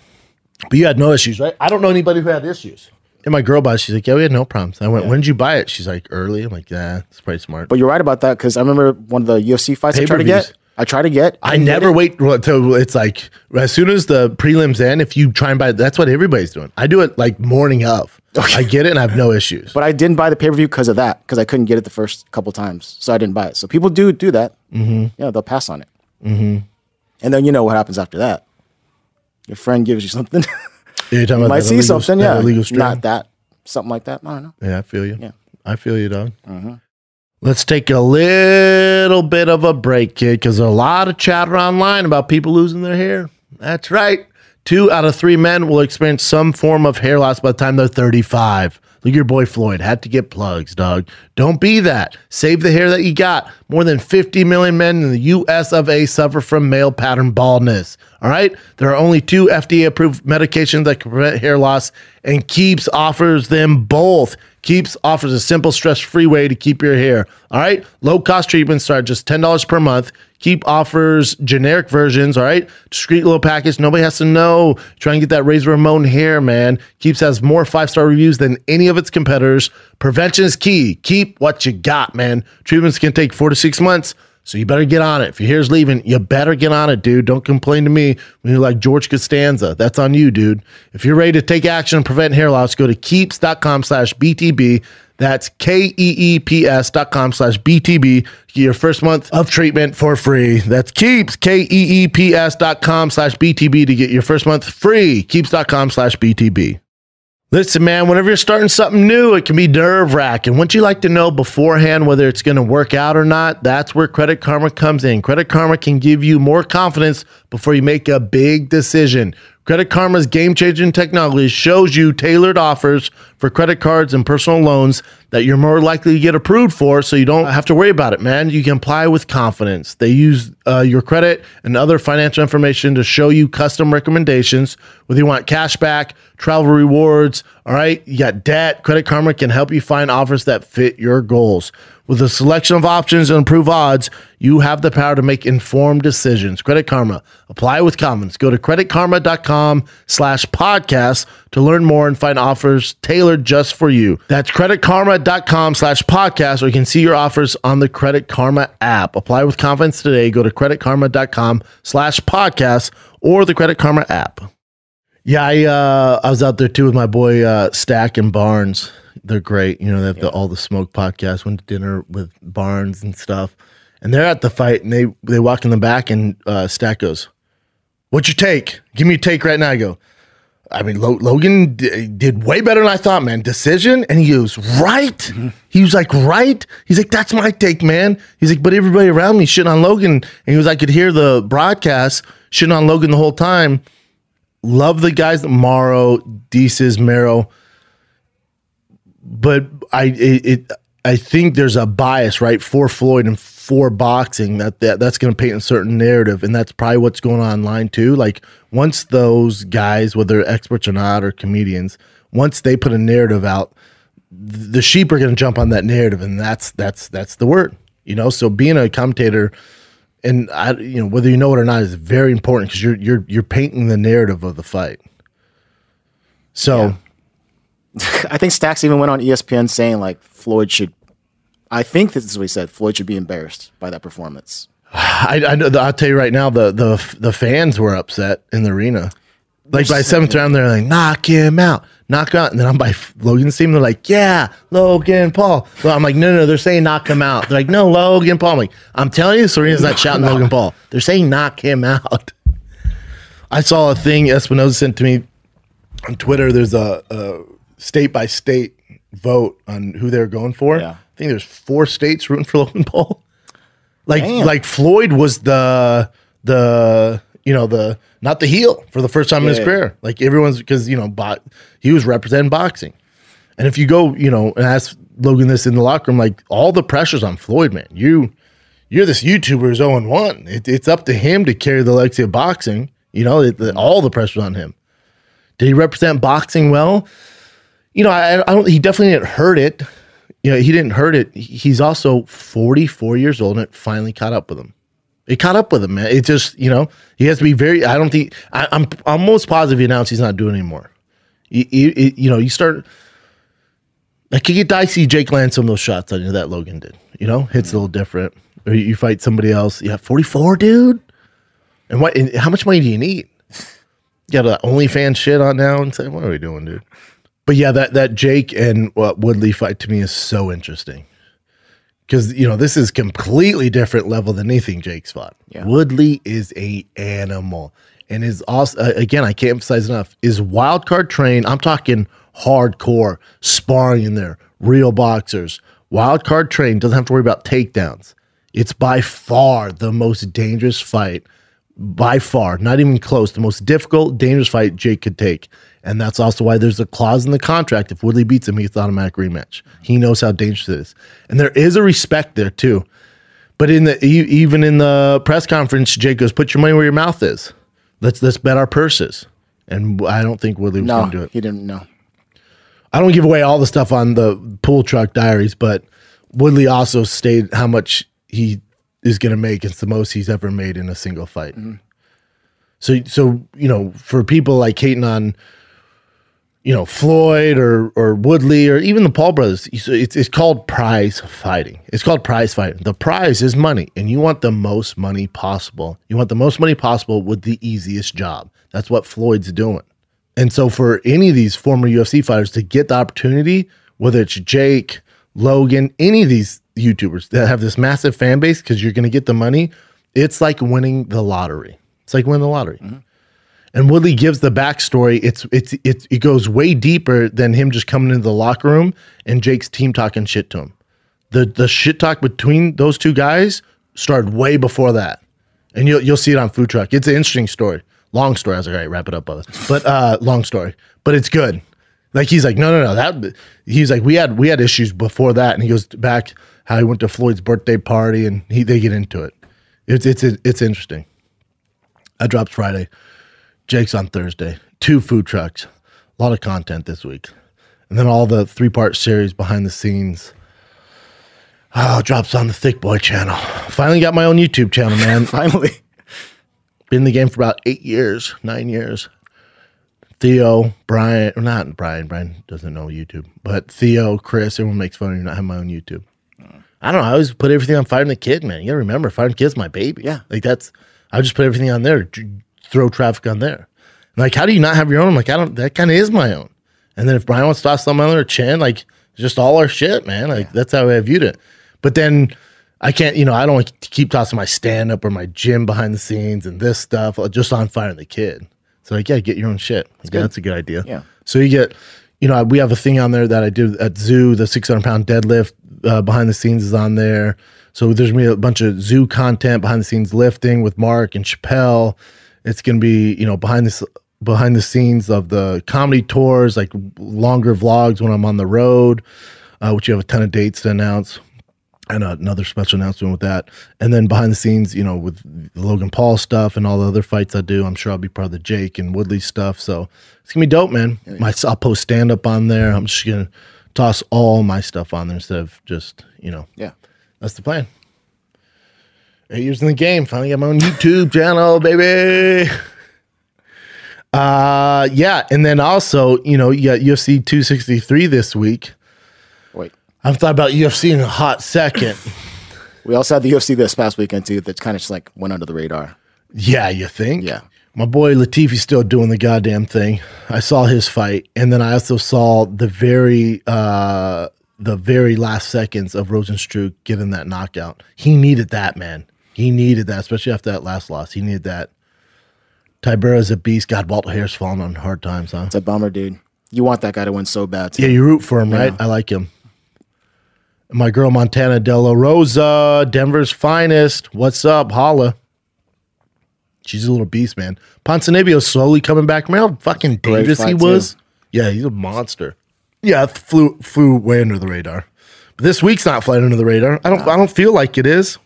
But you had no issues, right? I don't know anybody who had issues. And my girl bought it. She's like, yeah, we had no problems. I went, when did you buy it? She's like, early. I'm like, yeah, it's pretty smart. But you're right about that because I remember one of the UFC fights I tried to get. I try to get. I get never wait until it's like as soon as the prelims end. If you try and buy, that's what everybody's doing. I do it like morning of. Okay. I get it and I have no issues. But I didn't buy the pay per view because of that because I couldn't get it the first couple times, so I didn't buy it. So people do do that. Mm-hmm. Yeah, they'll pass on it. Mm-hmm. And then you know what happens after that. Your friend gives you something. You're talking you about might see illegal- something. Yeah, illegal stream? not that something like that. I don't know. Yeah, I feel you. Yeah. I feel you, dog. Let's take a little bit of a break, kid, because a lot of chatter online about people losing their hair. That's right. Two out of three men will experience some form of hair loss by the time they're 35. Look your boy Floyd. Had to get plugs, dog. Don't be that. Save the hair that you got. More than 50 million men in the US of A suffer from male pattern baldness. All right? There are only two FDA approved medications that can prevent hair loss, and Keeps offers them both. Keeps offers a simple, stress free way to keep your hair. All right? Low cost treatments start just $10 per month. Keep offers generic versions, all right? Discreet little package. Nobody has to know. Try and get that Razor Ramon hair, man. Keeps has more five star reviews than any of its competitors. Prevention is key. Keep what you got, man. Treatments can take four to six months. So you better get on it. If your hair's leaving, you better get on it, dude. Don't complain to me when you're like George Costanza. That's on you, dude. If you're ready to take action and prevent hair loss, go to keeps.com slash BTB. That's K-E-E-P-S dot com slash BTB. Get your first month of treatment for free. That's Keeps, K-E-E-P-S dot com slash BTB to get your first month free. Keeps.com slash BTB. Listen, man, whenever you're starting something new, it can be nerve wracking. Wouldn't you like to know beforehand whether it's going to work out or not? That's where Credit Karma comes in. Credit Karma can give you more confidence before you make a big decision. Credit Karma's game changing technology shows you tailored offers for credit cards and personal loans that you're more likely to get approved for so you don't have to worry about it, man. You can apply with confidence. They use uh, your credit and other financial information to show you custom recommendations, whether you want cash back, travel rewards, all right, you got debt. Credit Karma can help you find offers that fit your goals. With a selection of options and improved odds, you have the power to make informed decisions. Credit Karma. Apply with confidence. Go to creditkarma.com slash podcast to learn more and find offers tailored just for you. That's creditkarma.com slash podcast, or you can see your offers on the Credit Karma app. Apply with confidence today. Go to creditkarma.com slash podcast or the Credit Karma app. Yeah, I uh, I was out there too with my boy uh, Stack and Barnes. They're great. You know, they have the, all the smoke podcasts. Went to dinner with Barnes and stuff, and they're at the fight, and they they walk in the back, and uh, Stack goes, "What's your take? Give me your take right now." I go, I mean, Lo- Logan d- did way better than I thought, man. Decision, and he goes right. He was like right. He's like, that's my take, man. He's like, but everybody around me shitting on Logan, and he was, I could hear the broadcast shitting on Logan the whole time. Love the guys, Mero, Desus, Mero, but I it, it I think there's a bias right for Floyd and for boxing that, that that's going to paint a certain narrative, and that's probably what's going on online too. Like once those guys, whether experts or not, or comedians, once they put a narrative out, the sheep are going to jump on that narrative, and that's that's that's the word, you know. So being a commentator, and I, you know, whether you know it or not, is very important because you're you're you're painting the narrative of the fight. So. I think Stacks even went on ESPN saying like Floyd should. I think this is what he said. Floyd should be embarrassed by that performance. I, I know. I'll tell you right now. The the the fans were upset in the arena. Like by seventh round, they're like, "Knock him out, knock him out." And then I'm by Logan's team. They're like, "Yeah, Logan Paul." Well, I'm like, "No, no, no." They're saying knock him out. They're like, "No, Logan Paul." I'm like, "I'm telling you, Serena's not shouting Logan Paul. They're saying knock him out." I saw a thing Espinoza sent to me on Twitter. There's a, a state by state vote on who they're going for. Yeah. I think there's four states rooting for Logan Paul. Like Damn. like Floyd was the the you know the not the heel for the first time in his career. Like everyone's because you know bot he was representing boxing. And if you go, you know, and ask Logan this in the locker room, like all the pressure's on Floyd, man. You you're this YouTuber is 0 1. It, it's up to him to carry the legacy of boxing. You know, it, the, all the pressure's on him. Did he represent boxing well? You know, I, I don't. He definitely didn't hurt it. You know, he didn't hurt it. He's also 44 years old, and it finally caught up with him. It caught up with him, man. It just, you know, he has to be very. I don't think. I, I'm almost positive he announced he's not doing anymore. You, you, you know, you start. I could get dicey. Jake lands some of those shots on you that Logan did. You know, hits a little different. Or you fight somebody else. Yeah, 44, dude. And what? And how much money do you need? You got the OnlyFans shit on now and say, what are we doing, dude? But yeah, that that Jake and uh, Woodley fight to me is so interesting because you know this is completely different level than anything Jake's fought. Yeah. Woodley is a animal and is also uh, again I can't emphasize enough is wild card trained. I'm talking hardcore sparring in there, real boxers. Wild card trained doesn't have to worry about takedowns. It's by far the most dangerous fight by far, not even close, the most difficult, dangerous fight Jake could take. And that's also why there's a clause in the contract. If Woodley beats him, he gets automatic rematch. He knows how dangerous it is. And there is a respect there too. But in the even in the press conference, Jake goes, "Put your money where your mouth is. Let's let's bet our purses." And I don't think Woodley was No, going to do it. he didn't know. I don't give away all the stuff on the food truck diaries, but Woodley also stated how much he is going to make. It's the most he's ever made in a single fight. Mm-hmm. So, so you know, for people like hating on, you know, Floyd or or Woodley or even the Paul brothers, it's, it's called prize fighting. It's called prize fighting. The prize is money, and you want the most money possible. You want the most money possible with the easiest job. That's what Floyd's doing. And so for any of these former UFC fighters to get the opportunity, whether it's Jake, Logan, any of these YouTubers that have this massive fan base because you're going to get the money, it's like winning the lottery. It's like winning the lottery. And Woodley gives the backstory. It's it's it's it goes way deeper than him just coming into the locker room and Jake's team talking shit to him. The the shit talk between those two guys started way before that. And you'll you'll see it on food truck. It's an interesting story. Long story. I was like, all right, wrap it up, brother. But uh long story. But it's good. Like he's like, no, no, no. That he's like, we had we had issues before that, and he goes back how he went to Floyd's birthday party, and he they get into it. It's it's it's interesting. I drops Friday. Jake's on Thursday. Two food trucks. A lot of content this week, and then all the three part series behind the scenes. Oh, drops on the Thick Boy channel. Finally got my own YouTube channel, man. Finally. Been in the game for about eight years, nine years. Theo, Brian, not Brian. Brian doesn't know YouTube, but Theo, Chris, everyone makes fun of me not having my own YouTube. I don't know. I always put everything on Fighter and the Kid, man. You gotta remember, Fighter and the Kid's my baby. Yeah. like that's. I just put everything on there, throw traffic on there. Like, how do you not have your own? I'm like, I don't. That kind of is my own. And then if Brian wants to toss something on there, Chin, like, just all our shit, man. Like that's how I viewed it. But then I can't, you know, I don't want to keep tossing my stand up or my gym behind the scenes and this stuff uh, just on Fighter and the Kid. So like, yeah, get your own shit. yeah, that's a good idea. Yeah. So you get, you know, we have a thing on there that I do at Zoo. The 600 pound deadlift uh, behind the scenes is on there. So there's gonna be a bunch of Zoo content behind the scenes lifting with Mark and Chappelle. It's gonna be, you know, behind this behind the scenes of the comedy tours, like longer vlogs when I'm on the road, uh, which you have a ton of dates to announce and another special announcement with that. And then behind the scenes, you know, with the Logan Paul stuff and all the other fights I do, I'm sure I'll be part of the Jake and Woodley stuff. So it's gonna be dope, man. My I'll post stand up on there. I'm just gonna toss all my stuff on there instead of just, you know, Yeah. that's the plan. Eight years in the game. Finally got my own YouTube channel, baby. Uh yeah, and then also, you know, you got UFC 263 this week. Wait. I've thought about UFC in a hot second. We also had the UFC this past weekend too. That kind of just like went under the radar. Yeah, you think? Yeah. My boy Latifi's still doing the goddamn thing. I saw his fight, and then I also saw the very uh the very last seconds of Rozenstruik getting that knockout. He needed that, man. He needed that, especially after that last loss. He needed that. Tybura's a beast. God, Walt Harris falling on hard times, huh? It's a bummer, dude. You want that guy to win so bad. Too. Yeah, you root for him, right? I like him. My girl Montana De La Rosa, Denver's finest. What's up, Holla? She's a little beast, man. Ponzinibbio's slowly coming back. Remember how fucking dangerous he fight, too. was? Yeah, he's a monster. Yeah, flew flew way under the radar. But this week's not flying under the radar. I don't. I don't feel like it is.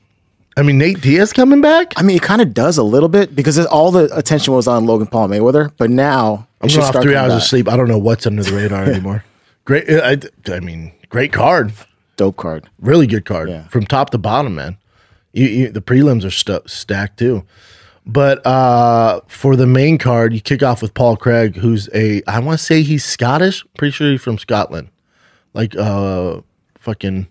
I mean, Nate Diaz coming back. I mean, it kind of does a little bit because all the attention was on Logan Paul Mayweather, but now I'm going off three hours of sleep. I don't know what's under the radar anymore. Great. Uh, I, I mean, great card. Dope card. Really good card Yeah. from top to bottom, man. You, you, the prelims are stu- stacked too. But uh, for the main card, you kick off with Paul Craig, who's a I want to say he's Scottish. Pretty sure he's from Scotland, like uh, fucking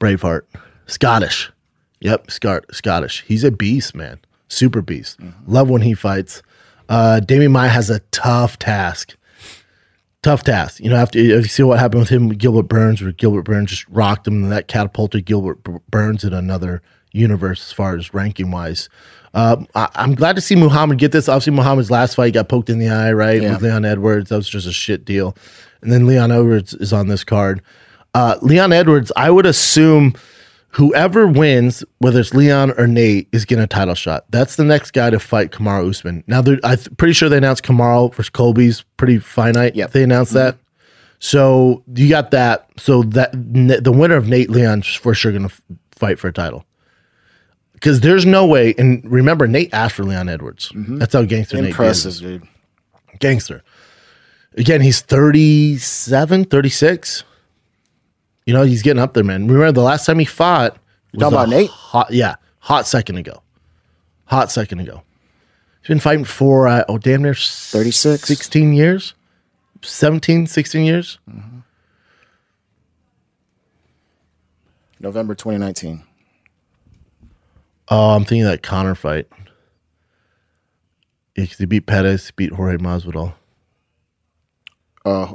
Braveheart. Scottish. Yep, Scot- Scottish. He's a beast, man. Super beast. Love when he fights. Uh, Demian Maia has a tough task tough task. You know, after you see what happened with him with Gilbert Burns, where Gilbert Burns just rocked him, and that catapulted Gilbert Burns in another universe as far as ranking wise. Um, I, I'm glad to see Muhammad get this. Obviously, Muhammad's last fight got poked in the eye, right, Yeah. with Leon Edwards. That was just a shit deal. And then Leon Edwards is on this card. Uh, Leon Edwards, I would assume whoever wins, whether it's Leon or Nate, is getting a title shot. That's the next guy to fight Kamaru Usman. Now, I'm pretty sure they announced Kamaru versus Colby's pretty finite. Yep. They announced that. So you got that. So that the winner of Nate Leon's for sure going to fight for a title. Because there's no way, and remember, Nate asked for Leon Edwards. That's how gangster Impressive, Nate is. dude. Gangster. Again, he's 37, 36. You know, he's getting up there, man. Remember the last time he fought? was talking about Nate? Hot, yeah, hot second ago. Hot second ago. He's been fighting for, uh, oh, damn near 36. 16 years, 17, 16 years. November 2019. Oh, I'm thinking of that Conor fight. Yeah, 'cause he beat Pettis, he beat Jorge Masvidal. Uh,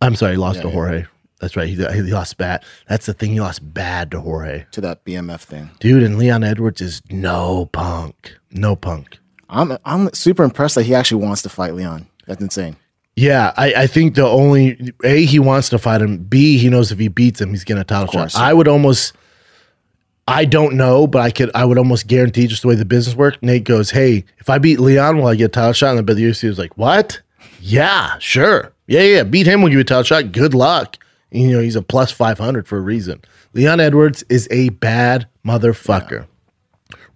I'm sorry, he lost Yeah, to yeah. Jorge. That's right. He, he lost bad. That's the thing. He lost bad to Jorge. to that BMF thing. Dude, and Leon Edwards is no punk. No punk. I'm I'm super impressed that he actually wants to fight Leon. That's insane. Yeah, I, I think the only A, he wants to fight him. B, he knows if he beats him, he's getting a title course, shot. yeah. I would almost I don't know, but I could I would almost guarantee just the way the business worked. Nate goes, Hey, if I beat Leon, will I get a title shot? And the UFC was like, What? Yeah, sure. Yeah, yeah. Beat him, we'll give you a title shot. Good luck. You know, he's a plus five hundred for a reason. Leon Edwards is a bad motherfucker.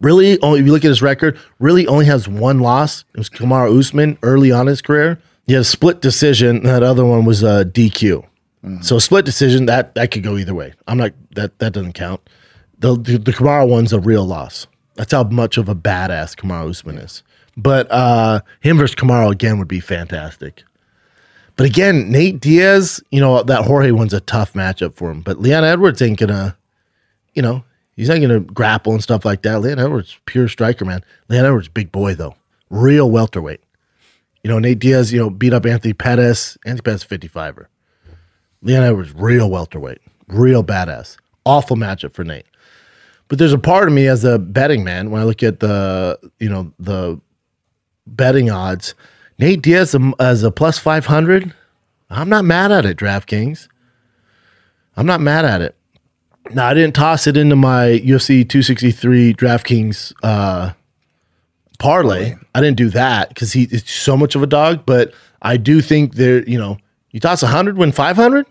Really, only if you look at his record, really only has one loss. It was Kamaru Usman early on in his career. He had a split decision. That other one was uh, mm. a DQ. So split decision that that could go either way. I'm not that that doesn't count. The the, the Kamaru one's a real loss. That's how much of a badass Kamaru Usman is. But uh him versus Kamaru again would be fantastic. But again, Nate Diaz, you know that Jorge one's a tough matchup for him. But Leon Edwards ain't gonna, you know, he's not gonna grapple and stuff like that. Leon Edwards, pure striker, man. Leon Edwards, big boy though, real welterweight. You know, Nate Diaz, you know, beat up Anthony Pettis. Anthony Pettis, 55er. Leon Edwards, real welterweight, real badass. Awful matchup for Nate. But there's a part of me as a betting man when I look at the, you know, the betting odds. Nate Diaz as a plus 500. I'm not mad at it, DraftKings. I'm not mad at it. Now, I didn't toss it into my UFC 263 DraftKings uh, parlay. I didn't do that because he is so much of a dog. But I do think there, you know, you toss 100, win 500.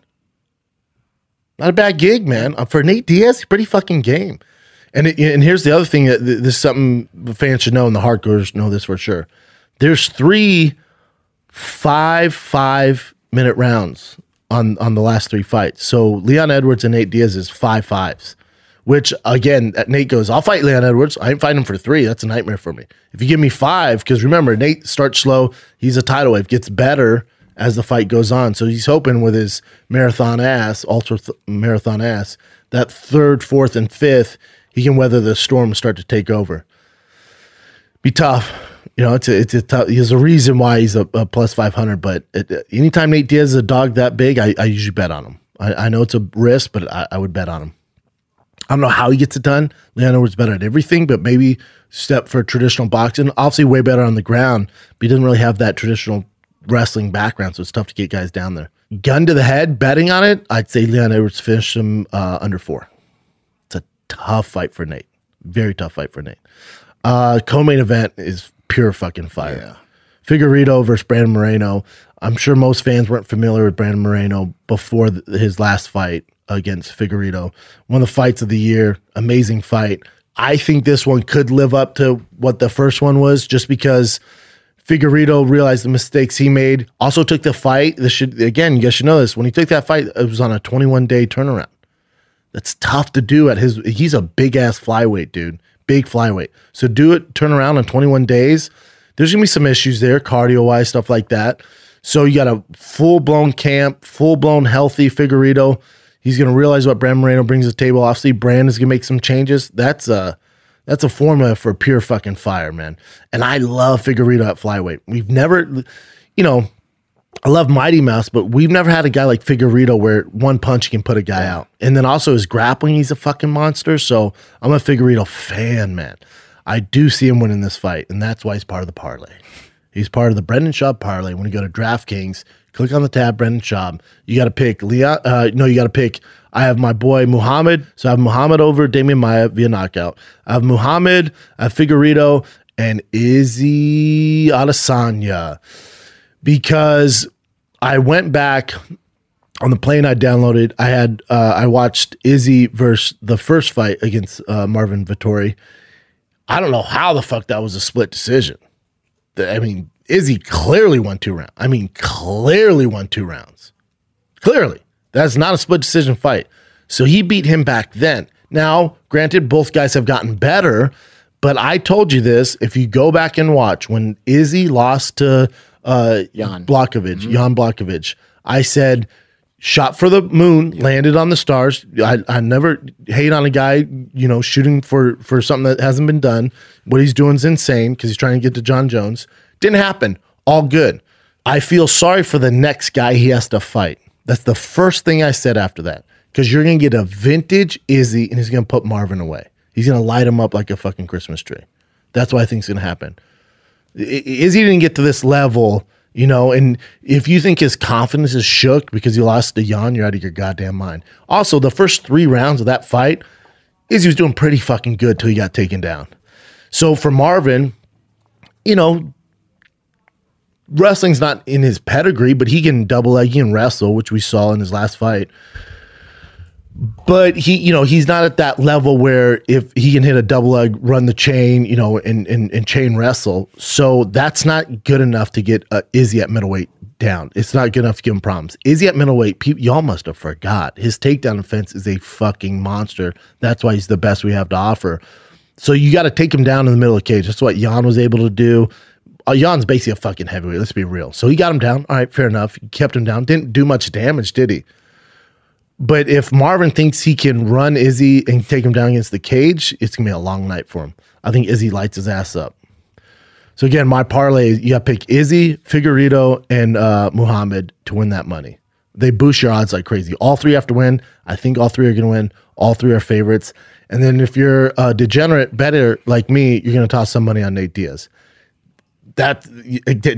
Not a bad gig, man. Uh, For Nate Diaz, pretty fucking game. And it, and here's the other thing that this is something the fans should know, and the hardcores know this for sure. There's three five five minute rounds on on the last three fights. So Leon Edwards and Nate Diaz is five fives. Which again, Nate goes, I'll fight Leon Edwards. I ain't fighting him for three. That's a nightmare for me. If you give me five, because remember, Nate starts slow. He's a tidal wave, gets better as the fight goes on. So he's hoping with his marathon ass, ultra th- marathon ass, that third, fourth, and fifth, he can weather the storm and start to take over. Be tough. You know, it's a, it's a tough. There's a reason why he's a, a plus 500, but it, anytime Nate Diaz is a dog that big, I, I usually bet on him. I, I know it's a risk, but I, I would bet on him. I don't know how he gets it done. Leon Edwards better at everything, but maybe step for traditional boxing. Obviously, way better on the ground, but he doesn't really have that traditional wrestling background, so it's tough to get guys down there. Gun to the head, betting on it, I'd say Leon Edwards finished him uh, under four. Tough fight for Nate. Very tough fight for Nate. Uh, co-main event is pure fucking fire. Figueiredo versus Brandon Moreno. I'm sure most fans weren't familiar with Brandon Moreno before th- his last fight against Figueiredo. One of the fights of the year. Amazing fight. I think this one could live up to what the first one was, just because Figueiredo realized the mistakes he made. Also took the fight. This should again, you guys should know this. When he took that fight, it was on a 21 day turnaround. That's tough to do at his. He's a big ass flyweight, dude. Big flyweight. So do it, turn around in 21 days. There's gonna be some issues there, cardio wise, stuff like that. So you got a full blown camp, full blown healthy Figueiredo. He's gonna realize what Brand Moreno brings to the table. Obviously, Brand is gonna make some changes. That's a that's a formula for pure fucking fire, man. And I love Figueiredo at flyweight. We've never, you know, I love Mighty Mouse, but we've never had a guy like Figueiredo where one punch can put a guy out. And then also his grappling, he's a fucking monster. So I'm a Figueiredo fan, man. I do see him winning this fight, and that's why he's part of the parlay. He's part of the Brendan Schaub parlay. When you go to DraftKings, click on the tab Brendan Schaub. You got to pick Leon. Uh, no, you got to pick. I have my boy Muhammad. So I have Muhammad over Demian Maia via knockout. I have Muhammad, I have Figueiredo, and Izzy Adesanya because I went back on the plane I downloaded. I had uh, I watched Izzy versus the first fight against uh, Marvin Vettori. I don't know how the fuck that was a split decision. I mean, Izzy clearly won two rounds. I mean, clearly won two rounds. Clearly, that's not a split decision fight. So he beat him back then. Now, granted, both guys have gotten better, but I told you this. If you go back and watch when Izzy lost to uh, Jan. Blachowicz, Jan Blachowicz, I said, shot for the moon, landed on the stars. I, I never hate on a guy, you know, shooting for for something that hasn't been done. What he's doing is insane because he's trying to get to Jon Jones. Didn't happen. All good. I feel sorry for the next guy he has to fight. That's the first thing I said after that. Because you're gonna get a vintage Izzy and he's gonna put Marvin away. He's gonna light him up like a fucking Christmas tree. That's what I think is gonna happen. Izzy didn't get to this level, you know. And if you think his confidence is shook because he lost to Jan, you're out of your goddamn mind. Also, the first three rounds of that fight, Izzy was doing pretty fucking good till he got taken down. So for Marvin, you know, wrestling's not in his pedigree, but he can double leg, he can wrestle, which we saw in his last fight. But he, you know, he's not at that level where if he can hit a double leg, run the chain, you know, and and, and chain wrestle. So that's not good enough to get uh, Izzy at middleweight down. It's not good enough to give him problems. Izzy at middleweight, people, y'all must have forgot his takedown defense is a fucking monster. That's why he's the best we have to offer. So you got to take him down in the middle of the cage. That's what Jan was able to do. Uh, Jan's basically a fucking heavyweight. Let's be real. So he got him down. All right, fair enough. He kept him down. Didn't do much damage, did he? But if Marvin thinks he can run Izzy and take him down against the cage, it's gonna be a long night for him. I think Izzy lights his ass up. So again, my parlay, you got to pick Izzy, Figueiredo, and uh, Muhammad to win that money. They boost your odds like crazy. All three have to win. I think all three are to win. All three are favorites. And then if you're a degenerate better like me, you're to toss some money on Nate Diaz. That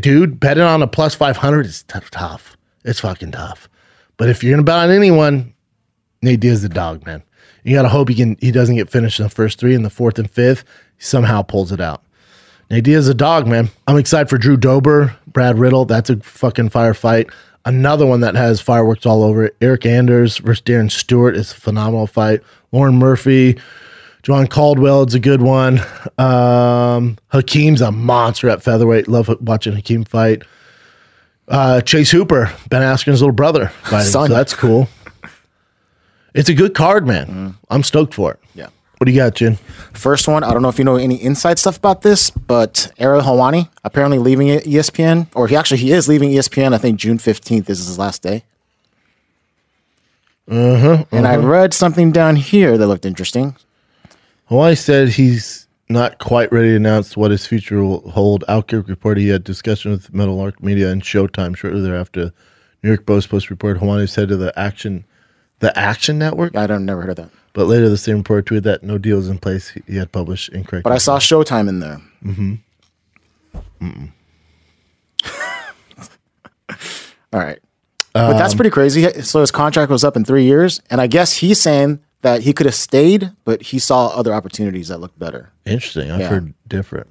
dude betting on a plus five hundred is tough. It's fucking tough. But if you're to bet on anyone, Nate Diaz the dog, man. You got to hope he can. He doesn't get finished in the first three, and the fourth and fifth, he somehow pulls it out. Nate Diaz a dog, man. I'm excited for Drew Dober, Brad Riddell. That's a fucking firefight. Another one that has fireworks all over it. Eryk Anders versus Darren Stewart is a phenomenal fight. Lauren Murphy, Joanne Calderwood, it's a good one. Um, Hakeem's a monster at featherweight. Love watching Hakeem fight. Uh, Chase Hooper, Ben Askren's little brother, fighting. So that's cool. It's a good card, man. I'm stoked for it. Yeah. What do you got, Jin? First one, I don't know if you know any inside stuff about this, but Ariel Helwani apparently leaving ESPN, or he actually he is leaving ESPN. I think June fifteenth is his last day. Uh-huh, And I read something down here that looked interesting. Hawaii said he's not quite ready to announce what his future will hold. Alkirk reported he had discussion with Meadowlark Media and Showtime shortly thereafter. New York Post Post report Helwani said to the Action, the Action Network, I don't never heard of that, but later the same report tweeted that no deal is in place. He- had published incorrect. but I saw Showtime in there. Mhm mhm all right, but that's pretty crazy. So his contract was up in three years, and I guess he's saying that he could have stayed, but he saw other opportunities that looked better. Interesting. I've Yeah. heard different.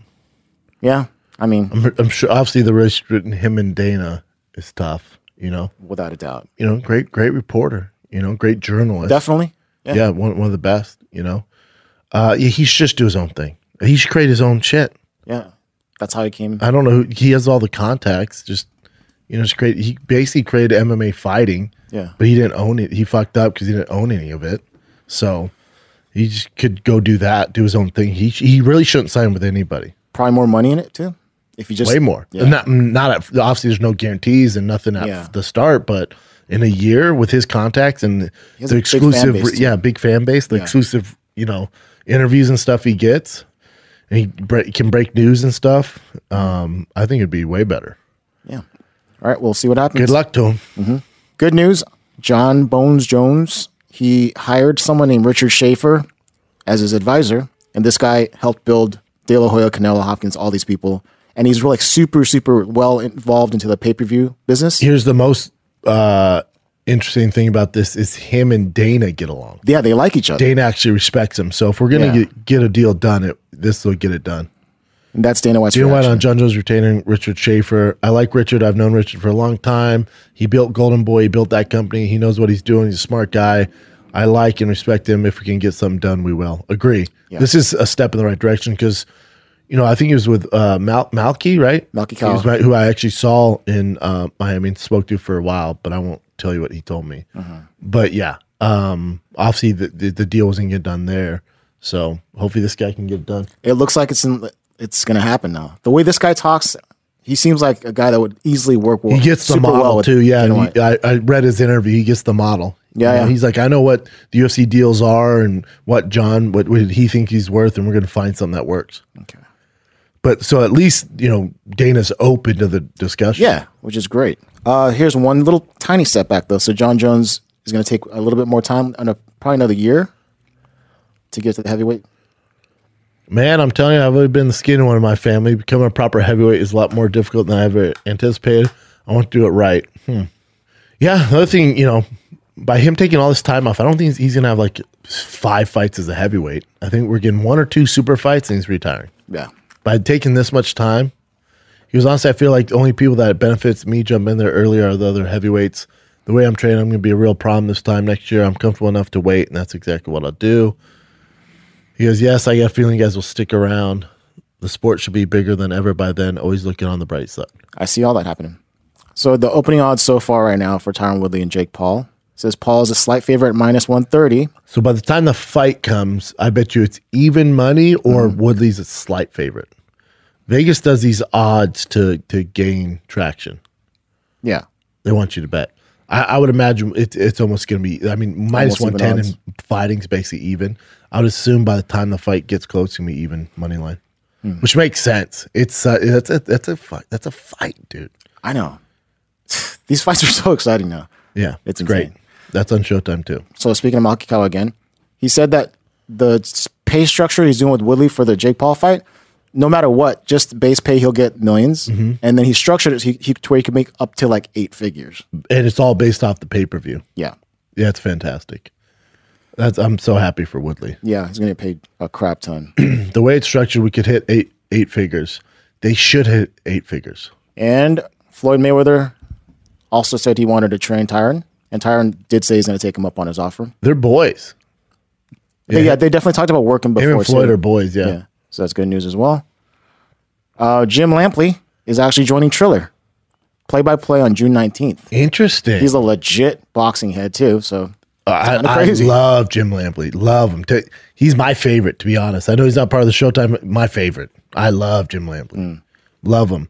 Yeah, I mean, I'm, I'm sure. Obviously, the relationship between him and Dana is tough. You know. without a doubt, You know, great, great reporter. You know, great journalist. definitely. yeah, one, one of the best you know uh yeah, he should just do his own thing he should create his own shit Yeah, that's how he came. i don't know who he has all the contacts just you know just create he basically created mma fighting Yeah. but he didn't own it he fucked up because he didn't own any of it so he just could go do that do his own thing he he really shouldn't sign with anybody Probably more money in it too. If you just way more Yeah. not not at, obviously there's no guarantees and nothing at Yeah. the start but in a year with his contacts and the a big exclusive yeah big fan base the Yeah. exclusive you know interviews and stuff he gets and he can break news and stuff um i think it'd be way better Yeah. All right, we'll see what happens. good luck to him Good news. Jon Bones Jones, he hired someone named Richard Schaefer as his advisor. And this guy helped build De La Hoya, Canelo Hopkins, all these people. And he's like super, super well involved into the pay per view business. here's the most uh interesting thing about this is him and dana get along Yeah, they like each other. dana actually respects him so if we're gonna Yeah. get, get a deal done it this will get it done And that's Dana White's Dana White on Jon Jones retaining Richard Schaefer. I like Richard. I've known Richard for a long time. He built Golden Boy. He built that company. He knows what he's doing. He's a smart guy. I like and respect him. If we can get something done, we will. Agree. Yeah. This is a step in the right direction because, you know, I think he was with uh, Mal- Malki, right? Malki He was Kyle. my- who I actually saw in uh, Miami and spoke to for a while, but I won't tell you what he told me. Uh-huh. But yeah, um, obviously the, the, the deal wasn't get done there. So hopefully this guy can get it done. it looks like it's in, it's going to happen now. The way this guy talks, he seems like a guy that would easily work well. He gets the model well with too. Yeah, he- I, I read his interview. He gets the model. Yeah, You know, yeah. He's like, I know what the UFC deals are and what John, what, what he think he's worth, and we're going to find something that works. Okay. But so at least you know Dana's open to the discussion. Yeah, which is great. Uh, here's one little tiny setback though. So Jon Jones is going to take a little bit more time, and probably another year, to get to the heavyweight. Man, I'm telling you, I've always been the skinny one in my family. Becoming a proper heavyweight is a lot more difficult than I ever anticipated. I want to do it right. Hmm. Yeah, another thing, you know, by him taking all this time off, I don't think he's, going to have like five fights as a heavyweight. I think we're getting one or two super fights and he's retiring. Yeah. By taking this much time, he was honestly, I feel like the only people that it benefits me jump in there earlier are the other heavyweights. The way I'm training, I'm going to be a real problem this time next year. I'm comfortable enough to wait, and that's exactly what I'll do. He goes, Yes, I got a feeling you guys will stick around. The sport should be bigger than ever by then. Always looking on the bright side. I see all that happening. So the opening odds so far right now for Tyron Woodley and Jake Paul says Paul is a slight favorite at minus 130. So by the time the fight comes, I bet you it's even money or mm-hmm. Woodley's a slight favorite. Vegas does these odds to to gain traction. Yeah. They want you to bet. I, I would imagine it, it's almost going to be. I mean, minus Almost one even and fighting's basically even. I would assume by the time the fight gets close, to be even money line, which makes sense. It's uh, that's a that's a fight. That's a fight, dude. I know. These fights are so exciting now. Yeah, It's great. insane. That's on Showtime too. So speaking of Malki Kawa again, he said that the pay structure he's doing with Woodley for the Jake Paul fight, no matter what, just base pay he'll get 1000000s Mm-hmm. and then he structured it so he, he, to where he could make up to like eight figures. And it's all based off the pay per view. Yeah, Yeah, it's fantastic. That's I'm so happy for Woodley. yeah, he's gonna get paid a crap ton. The way it's structured, we could hit eight eight figures. They should hit eight figures. and Floyd Mayweather also said he wanted to train Tyron, and Tyron did say he's gonna take him up on his offer. They're boys. Yeah, yeah they definitely talked about working Him before. and Floyd too. are boys. Yeah. Yeah, so that's good news as well. Uh, Jim Lampley is actually joining Triller, play by play on June nineteenth. Interesting. He's a legit boxing head too. So I, I love Jim Lampley. Love him. He's my favorite, to be honest. I know he's not part of the Showtime. My favorite. I love Jim Lampley. Mm. Love him.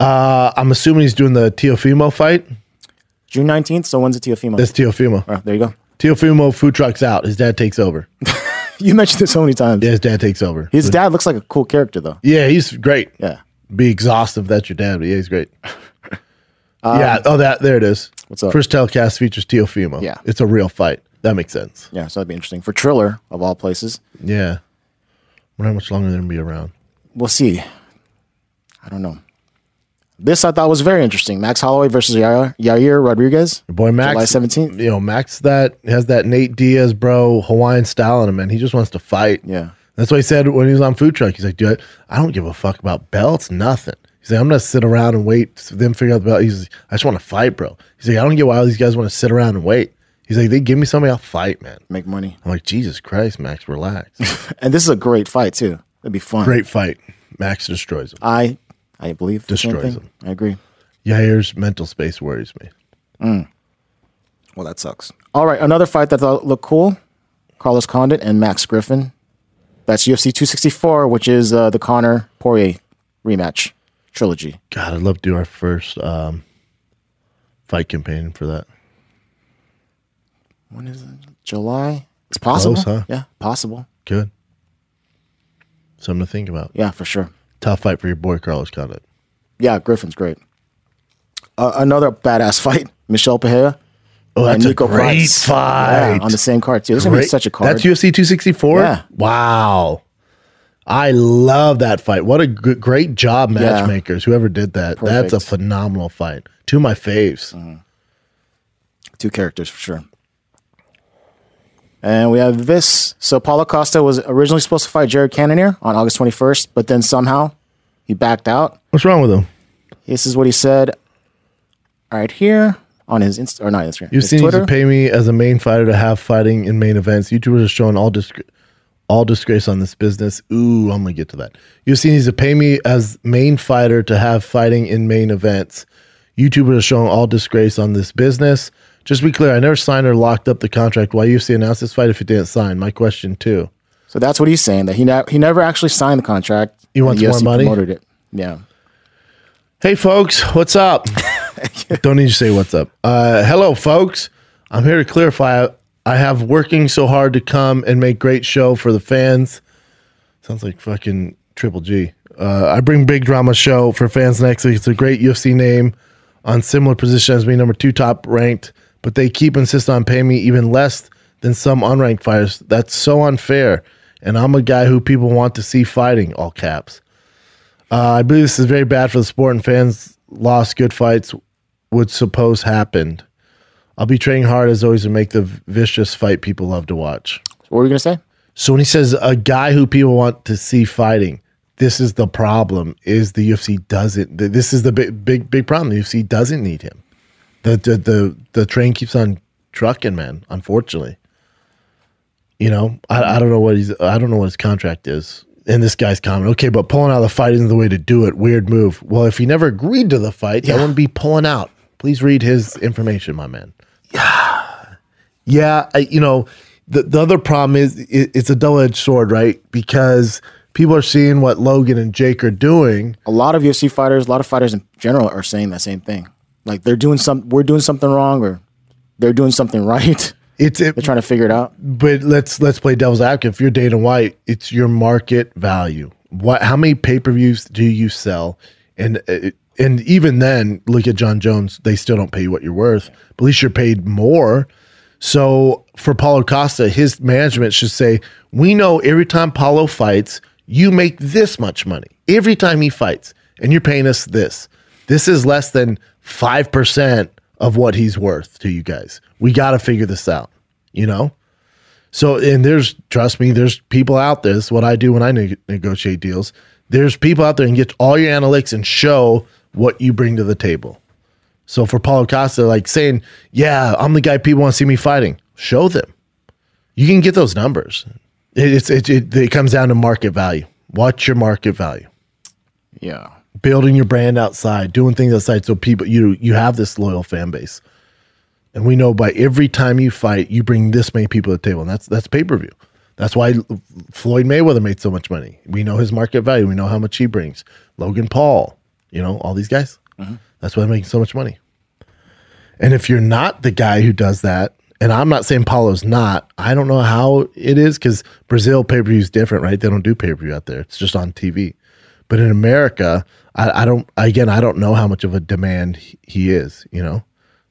Uh, I'm assuming he's doing the Teofimo fight. June nineteenth. So when's the Teofimo? That's Teofimo. Oh, there you go. Teofimo food truck's out. His dad takes over. You mentioned this so many times. Yeah, his dad takes over. His dad looks like a cool character though. Yeah, he's great. Yeah. Be exhaustive. That's your dad, but yeah, he's great. yeah. Oh, that there it is. What's up? First telecast features Teofimo. Yeah. it's a real fight. That makes sense. Yeah, so that'd be interesting for Triller of all places. Yeah. I wonder how much longer they're gonna be around. We'll see. I don't know. This I thought was very interesting. Max Holloway versus Yair, Yair Rodriguez. Your boy Max, July 17th. You know, Max that has that Nate Diaz bro Hawaiian style in him, man. He just wants to fight. Yeah. That's what he said when he was on food truck. He's like, dude, I don't give a fuck about belts, nothing. He's like, I'm gonna sit around and wait for them to figure out the belt. He's like, I just want to fight, bro. He's like, I don't get why all these guys want to sit around and wait. He's like, they give me somebody, I'll fight, man. Make money. I'm like, Jesus Christ, Max, relax. And this is a great fight too. It'd be fun. Great fight. Max destroys him. I I believe the same Destroys thing. him. I agree. Yair's mental space worries me. Well, that sucks. All right, another fight that thought looked cool: Carlos Condit and Max Griffin. That's UFC 264, which is uh, the Conor Poirier rematch trilogy. God, I'd love to do our first um, fight campaign for that. When is it? July? It's possible. Close, huh? Yeah, possible. Good. Something to think about. Yeah, for sure. Tough fight for your boy Carlos Condit. Yeah, Griffin's great. Uh, another badass fight: Michel Pereira. Oh, and that's a Niko great Price. fight. Yeah, on the same card too. This is gonna be such a card. That's UFC 264? Yeah. Wow. I love that fight. What a g- great job, Yeah. matchmakers, whoever did that. That's a phenomenal fight. Two of my faves. Mm-hmm. Two characters for sure. And we have this. So Paulo Costa was originally supposed to fight Jared Cannonier on August 21st, but then somehow he backed out. What's wrong with him? This is what he said right here on his Insta or not Instagram. You've his seen Twitter. to pay me as a main fighter to have fighting in main events. YouTubers are showing all disc- all disgrace on this business. Ooh, I'm gonna get to that. Seen he's to pay me as main fighter to have fighting in main events. YouTubers are showing all disgrace on this business. Just be clear, I never signed or locked up the contract. Why UFC announced this fight if it didn't sign? My question too. so that's what he's saying that he ne- he never actually signed the contract. He wants more UFC money? Promoted it. Yeah. Hey, folks, what's up? Don't need to say what's up. Uh, hello, folks. I'm here to clarify. I have working so hard to come and make great show for the fans. Sounds like fucking Triple G. Uh, I bring big drama show for fans next week. It's a great UFC name on similar position as me, number two top ranked, but they keep insisting on paying me even less than some unranked fighters. That's so unfair. and I'm a guy who people want to see fighting, all caps. Uh, I believe this is very bad for the sport, and fans lost good fights would suppose happened. I'll be training hard as always to make the vicious fight people love to watch. What were you gonna say? So when he says a guy who people want to see fighting, this is the problem: is the UFC doesn't. This is the big, big, big problem. The UFC doesn't need him. The the the, the train keeps on trucking, man. Unfortunately, you know, I, I don't know what he's. I don't know what his contract is. And this guy's comment, okay, but pulling out of the fight isn't the way to do it. Weird move. Well, if he never agreed to the fight, that wouldn't be pulling out. Please read his information, my man. Yeah, I, you know, the the other problem is it, it's a double edged sword, right? Because people are seeing what Logan and Jake are doing. A lot of UFC fighters, a lot of fighters in general, are saying that same thing. Like they're doing some, we're doing something wrong, or they're doing something right. It's it, They're trying to figure it out. but let's let's play devil's advocate. If you're Dana White, it's your market value. What? How many pay per views do you sell? And uh, and even then, look at Jon Jones. They still don't pay you what you're worth. But at least you're paid more. So for Paulo Costa, his management should say, "We know every time Paulo fights, you make this much money. Every time he fights, and you're paying us this. This is less than five percent of what he's worth to you guys. We got to figure this out. You know." So, and there's, trust me, there's people out there. This is what I do when I neg- negotiate deals. There's people out there and get all your analytics and show what you bring to the table. So for Paulo Costa, like saying, yeah, I'm the guy people want to see me fighting, show them. You can get those numbers. It, it's, it, it, it comes down to market value. What's your market value? Yeah. Building your brand outside, doing things outside so people, you, you have this loyal fan base. And we know by every time you fight, you bring this many people to the table, and that's that's pay per view. That's why Floyd Mayweather made so much money. We know his market value. We know how much he brings. Logan Paul, you know, all these guys. Mm-hmm. That's why they're making so much money. And if you're not the guy who does that, and I'm not saying Paulo's not, I don't know how it is because Brazil pay per view is different, right? They don't do pay per view out there. It's just on TV. But in America, I, I don't. Again, I don't know how much of a demand he- he is. You know,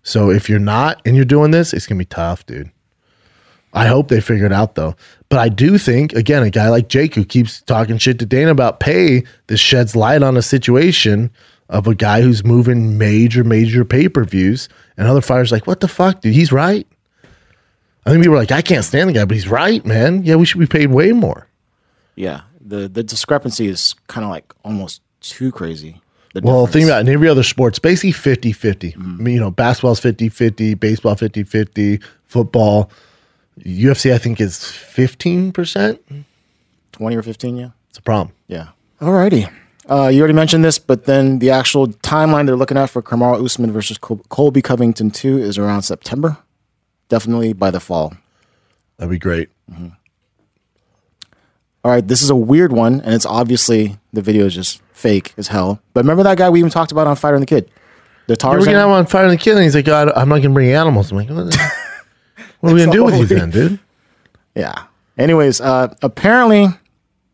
so if you're not and you're doing this, it's gonna be tough, dude. I hope they figure it out though. But I do think, again, a guy like Jake who keeps talking shit to Dana about pay, this sheds light on a situation of a guy who's moving major, major pay per views, and other fighters like, what the fuck, dude? He's right. I think people are like, I can't stand the guy, but he's right, man. Yeah, we should be paid way more. Yeah. The the discrepancy is kind of like almost too crazy. The Well, difference. think about it. In every other sport, it's basically 50 50. Mm-hmm. I mean, you know, basketball's 50 50, baseball 50 50, football. UFC, I think, is 15%. 20 or 15, yeah. It's a problem. Yeah. Alrighty. Uh, you already mentioned this, but then the actual timeline they're looking at for Kamaru Usman versus Col- Colby Covington 2 is around September. Definitely by the fall. That'd be great. All right, this is a weird one, and it's obviously the video is just fake as hell. But remember that guy we even talked about on Fighter and the Kid? The We're Tarzan? going to have him on Fire and the Kid, and he's like, God, I'm not going to bring animals. I'm like, what, what are we going to do with you then, dude? Yeah. Anyways, uh, apparently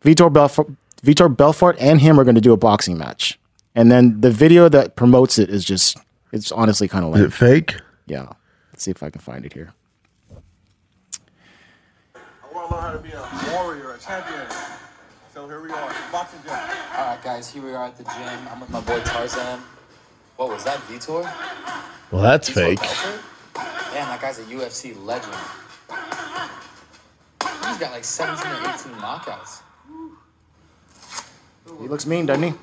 Vitor Belfort, Vitor Belfort and him are going to do a boxing match, and then the video that promotes it is just it's honestly kind of Is like it fake? yeah. Let's see if I can find it here. I want to learn how to be a warrior, a champion. So here we are, boxing gym. All right, guys, here we are at the gym. I'm with my boy Tarzan. What was that, Vitor? Well, that's Vitor fake. Belfort? Damn, that guy's a UFC legend. He's got like 17 or 18 knockouts. He looks mean, doesn't he?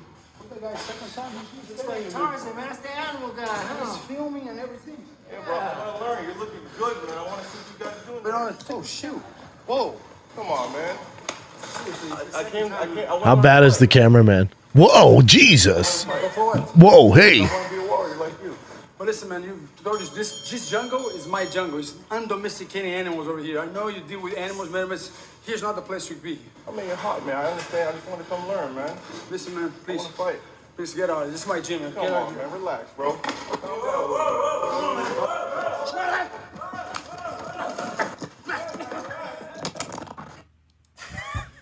Tarzan, man, that's the animal guy, huh? He's filming and everything. Yeah, bro, I want to learn. You're looking good, man. I want to see what you guys doing. But on oh shoot, whoa, come on, man. I, I came, I came. I How bad is the fight. cameraman? Whoa, Jesus. Go for what? Whoa, hey. But listen, man, you told us this this jungle is my jungle. It's undomesticated animals over here. I know you deal with animals, man, but here's not the place to be. I mean, you're hot, man. I understand. I just want to come learn, man. Listen, man, I please, want to fight. please get out. This is my gym. Man. Come Get on, of here. man. Relax, bro.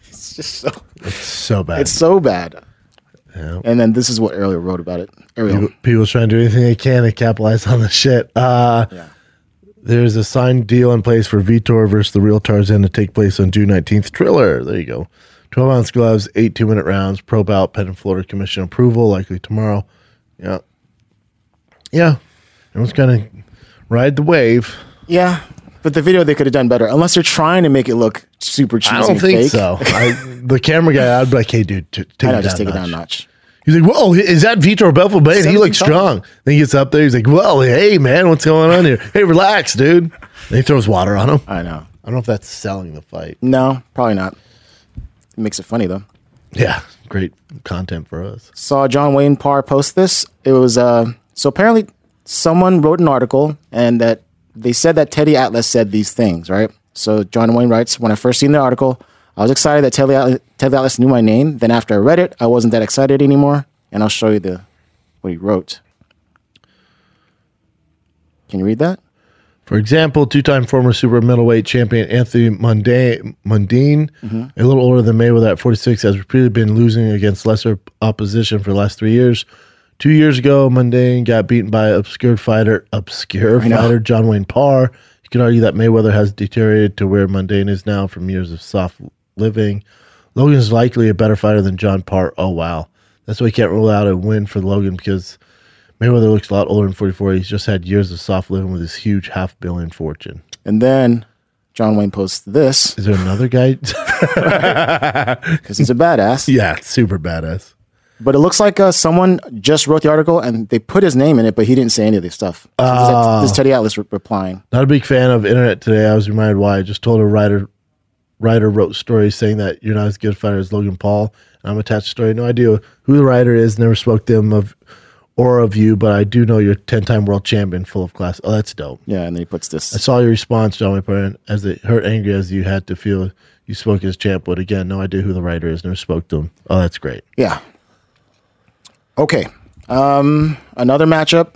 It's just so So bad. it's so bad. Yeah. And then this is what Ariel wrote about it. Ariel. People, people's trying to do anything they can to capitalize on the shit. Uh, Yeah. There's a signed deal in place for Vitor versus the real Tarzan to take place on June 19th. Triller. There you go. 12 ounce gloves, eight two minute rounds, pro bout, pending Florida Commission approval, likely tomorrow. Yeah. Yeah. Everyone's going to ride the wave. Yeah, but the video they could have done better. Unless they're trying to make it look super cheesy. I don't and think fake. so. I, the camera guy, I'd be like, hey, dude, t- take I know, it just down take a it down a notch. notch. He's like, whoa, is that Vitor Belfort? Man, he looks strong. Then he gets up there. He's like, well, hey, man, what's going on here? Hey, relax, dude. And he throws water on him. I know. I don't know if that's selling the fight. No, probably not. It makes it funny though. Yeah, great content for us. Saw John Wayne Parr post this. It was uh so apparently someone wrote an article and that they said that Teddy Atlas said these things, right? So John Wayne writes, when I first seen the article, I was excited that Teddy Atlas, Teddy Atlas knew my name. Then after I read it, I wasn't that excited anymore. And I'll show you the what he wrote. Can you read that? For example, two-time former super middleweight champion Anthony Mundane, Mundine, mm-hmm. a little older than Mayweather at 46, has repeatedly been losing against lesser opposition for the last three years. Two years ago, Mundane got beaten by obscure fighter, obscure I know. fighter John Wayne Parr. You can argue that Mayweather has deteriorated to where Mundane is now from years of soft living. Logan is likely a better fighter than John Parr. Oh wow, that's why you can't rule out a win for Logan because Mayweather looks a lot older than 44. He's just had years of soft living with his huge half billion fortune. And then John Wayne posts this Is there another guy? because he's a badass. yeah, super badass. But it looks like uh, someone just wrote the article and they put his name in it, but he didn't say any of this stuff. So this, is- Ah. this is Teddy Atlas re- replying. Not a big fan of internet today. I was reminded why. I just told a writer writer wrote stories saying that you're not as good a fighter as Logan Paul. And I'm attached to story. No idea who the writer is. Never spoke to him of or of you, but I do know you're 10 time world champion, full of class. Oh, that's dope. Yeah, and then he puts this. I saw your response, John McBurney, as it hurt angry as you had to feel you spoke as champ. But again, no idea who the writer is. Never spoke to him. Oh, that's great. Yeah. Okay. Um, another matchup.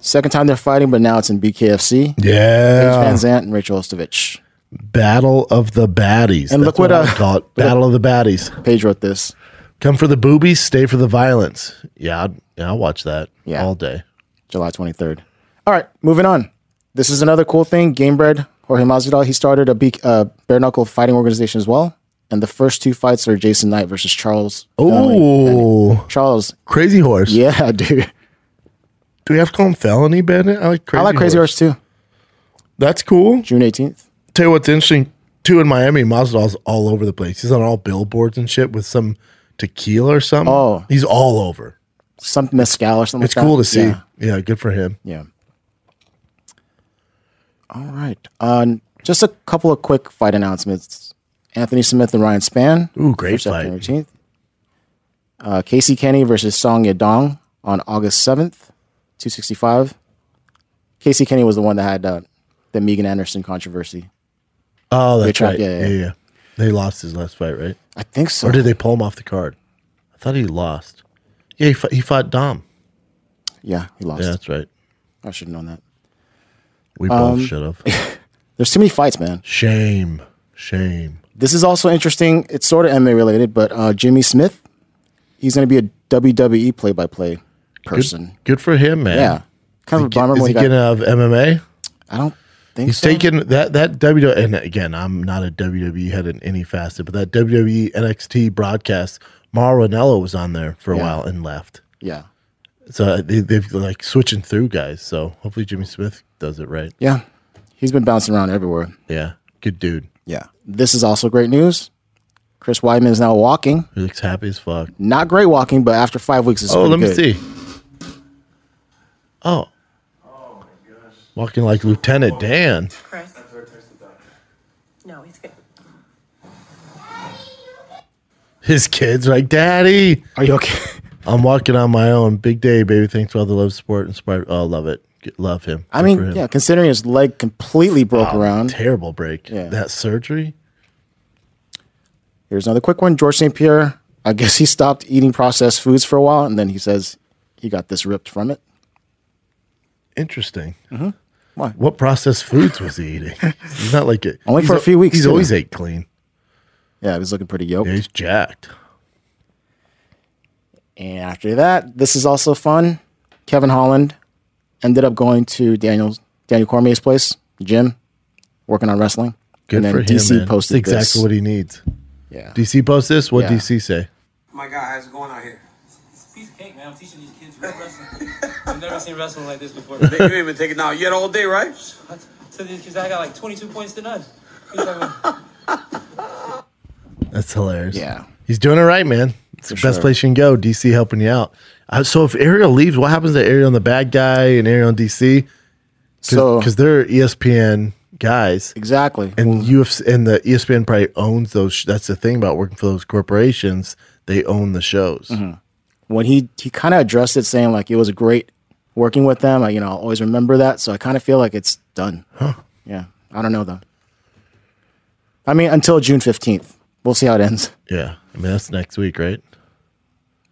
Second time they're fighting, but now it's in BKFC. Paige Yeah. VanZant and Rachael Ostovich. Battle of the baddies. And That's look what, I uh, call it. Battle of the baddies. Paige wrote this. Come for the boobies, stay for the violence. Yeah, I'd, yeah, I'll watch that Yeah. all day. July 23rd. All right, moving on. This is another cool thing. Gamebred, Jorge Masvidal, he started a uh, bare knuckle fighting organization as well. And the first two fights are Jason Knight versus Charles. Oh, Charles. Crazy Horse. Yeah, dude. Do we have to call him Felony Bandit? I like Crazy I like Crazy Horse too. That's cool. June 18th. Tell you what's interesting, too, in Miami, Masvidal's all over the place. He's on all billboards and shit with some tequila or something. Oh. He's all over. Some mescal or something It's like that. cool to see. Yeah. Yeah. good for him. Yeah. All right. Uh, just a couple of quick fight announcements. Anthony Smith and Ryan Spann. Ooh, great for September fight. 18th. Uh, Casey Kenney versus Song Yadong on August 7th, 265. Casey Kenney was the one that had uh, the Megan Anderson controversy. Oh, They that's tried- right. yeah, Yeah yeah. yeah. They lost his last fight, right? I think so. Or did they pull him off the card? I thought he lost. Yeah, he fought, he fought Dom. Yeah, he lost. Yeah, that's right. I should have known that. We both Um, should have. There's too many fights, man. Shame. Shame. This is also interesting. It's sort of MMA related, but uh, Jimmy Smith, he's going to be a WWE play by play person. Good for him, man. Yeah. Kind of a Is he- bummer Is he getting out of MMA? I don't think He's so. taken that that WWE, and again, I'm not a WWE head in any facet, but that WWE NXT broadcast, Mauro Ranallo was on there for a Yeah. while and left. Yeah. So they, they've like switching through guys. So hopefully Jimmy Smith does it right. Yeah. He's been bouncing around everywhere. Yeah, good dude. Yeah. This is also great news. Chris Weidman is now walking. He looks happy as fuck. Not great walking, but after five weeks, it's oh, let me good. see. Oh. Walking like Lieutenant Dan. Chris. No, he's good. His kids are like, Daddy. Are you okay? I'm walking on my own. Big day, baby. Thanks for all the love, support, inspired. Oh, uh, love it. Love him. I mean, him. yeah, considering his leg completely broke Oh, around. Terrible break. Yeah. That surgery. Here's another quick one. George St. Pierre, I guess he stopped eating processed foods for a while, and then he says he got this ripped from it. Interesting. Mm-hmm. Why? What processed foods was he eating? He's not like it. Only for a few weeks, He's too. always ate clean. Yeah, he's looking pretty yoked. Yeah, he's jacked. And after that, this is also fun. Kevin Holland ended up going to Daniel Daniel Cormier's place, gym, working on wrestling. Good and then for him. DC man. posted That's exactly this. what he needs. Yeah. DC post this. What Yeah. DC say? My guy, how's it going out here? It's a piece of cake, man. I'm teaching these kids real wrestling. I've never seen wrestling like this before. you ain't been taking it out yet all day, right? To these kids, I got like 22 points to none. What you talking about? That's hilarious. Yeah. He's doing it right, man. It's the For best sure. place you can go. DC helping you out. Uh, so if Ariel leaves, what happens to Ariel and the bad guy and Ariel and DC? So- because they're ESPN guys, Exactly. and UFC and the ESPN probably owns those. sh- That's the thing about working for those corporations. They own the shows. Mm-hmm. when he he kind of addressed it, saying like it was great working with them. I, you know, I'll always remember that. So I kind of feel like it's done. Yeah, I don't know though. I mean, until June fifteenth, we'll see how it ends. Yeah, I mean that's next week, right?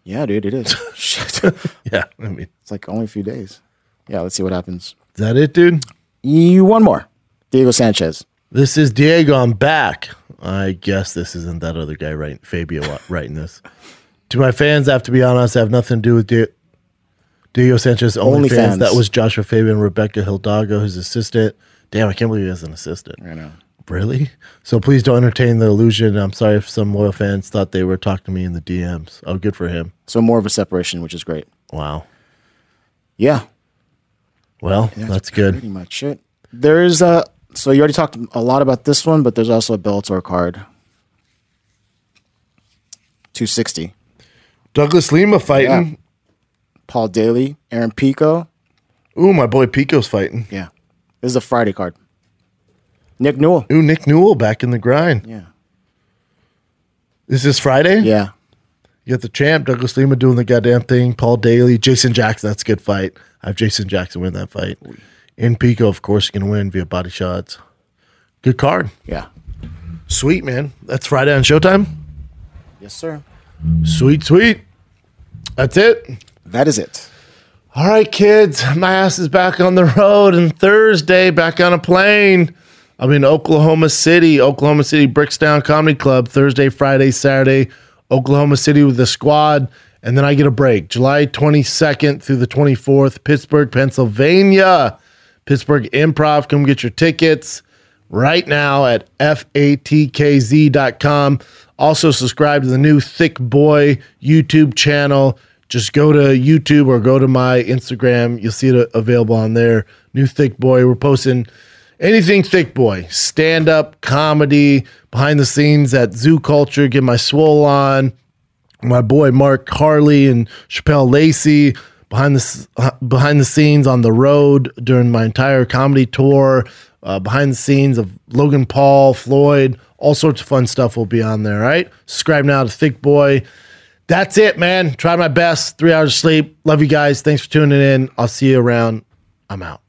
Yeah, dude, it is. Shit, Yeah, I mean, it's like only a few days. Yeah, let's see what happens. is that it, dude? You one more, Diego Sanchez. This is Diego. I'm back. I guess this isn't that other guy writing Fabio writing this. To my fans, I have to be honest. I have nothing to do with Di- Diego Sanchez. Only Only fans. fans. That was Joshua Fabia, Rebecca Hildago, his assistant. Damn, I can't believe he has an assistant. I know. Really? So please don't entertain the illusion. I'm sorry if some loyal fans thought they were talking to me in the DMs. Oh, good for him. So more of a separation, which is great. Wow. Yeah, Well, yeah, that's good. Pretty much it. There's a so you already talked a lot about this one, but there's also a Bellator card. Two sixty. Douglas Lima fighting. Yeah. Paul Daly, Aaron Pico. Ooh, my boy Pico's fighting. Yeah. This is a Friday card. Nick Newell. Ooh, Nick Newell back in the grind. Yeah. Is this Friday? Yeah. You got the champ, Douglas Lima doing the goddamn thing. Paul Daly, Jason Jackson. That's a good fight. I have Jason Jackson win that fight. In Pico, of course, going to win via body shots. Good card. Yeah. Sweet, man. That's Friday on Showtime. Yes, sir. Sweet, sweet. That's it. That is it. All right, kids. My ass is back on the road, and Thursday back on a plane. I'm in Oklahoma City, Oklahoma City Bricktown Comedy Club. Thursday, Friday, Saturday, Oklahoma City with the squad, and then I get a break. July 22nd through the 24th, Pittsburgh, Pennsylvania. Pittsburgh Improv. Come get your tickets right now at fatkz.com. Also, subscribe to the new Thick Boy YouTube channel. Just go to YouTube or go to my Instagram. You'll see it available on there. New Thick Boy. We're posting anything Thick Boy, stand up, comedy, behind the scenes at Zoo Culture. Get my swole on. My boy Mark Harley and Chappelle Lacey behind the uh, behind the scenes on the road during my entire comedy tour. Uh, behind the scenes of Logan Paul, Floyd, all sorts of fun stuff will be on there. Right, subscribe now to Thick Boy. That's it, man. Try my best. Three hours of sleep. Love you guys. Thanks for tuning in. I'll see you around. I'm out.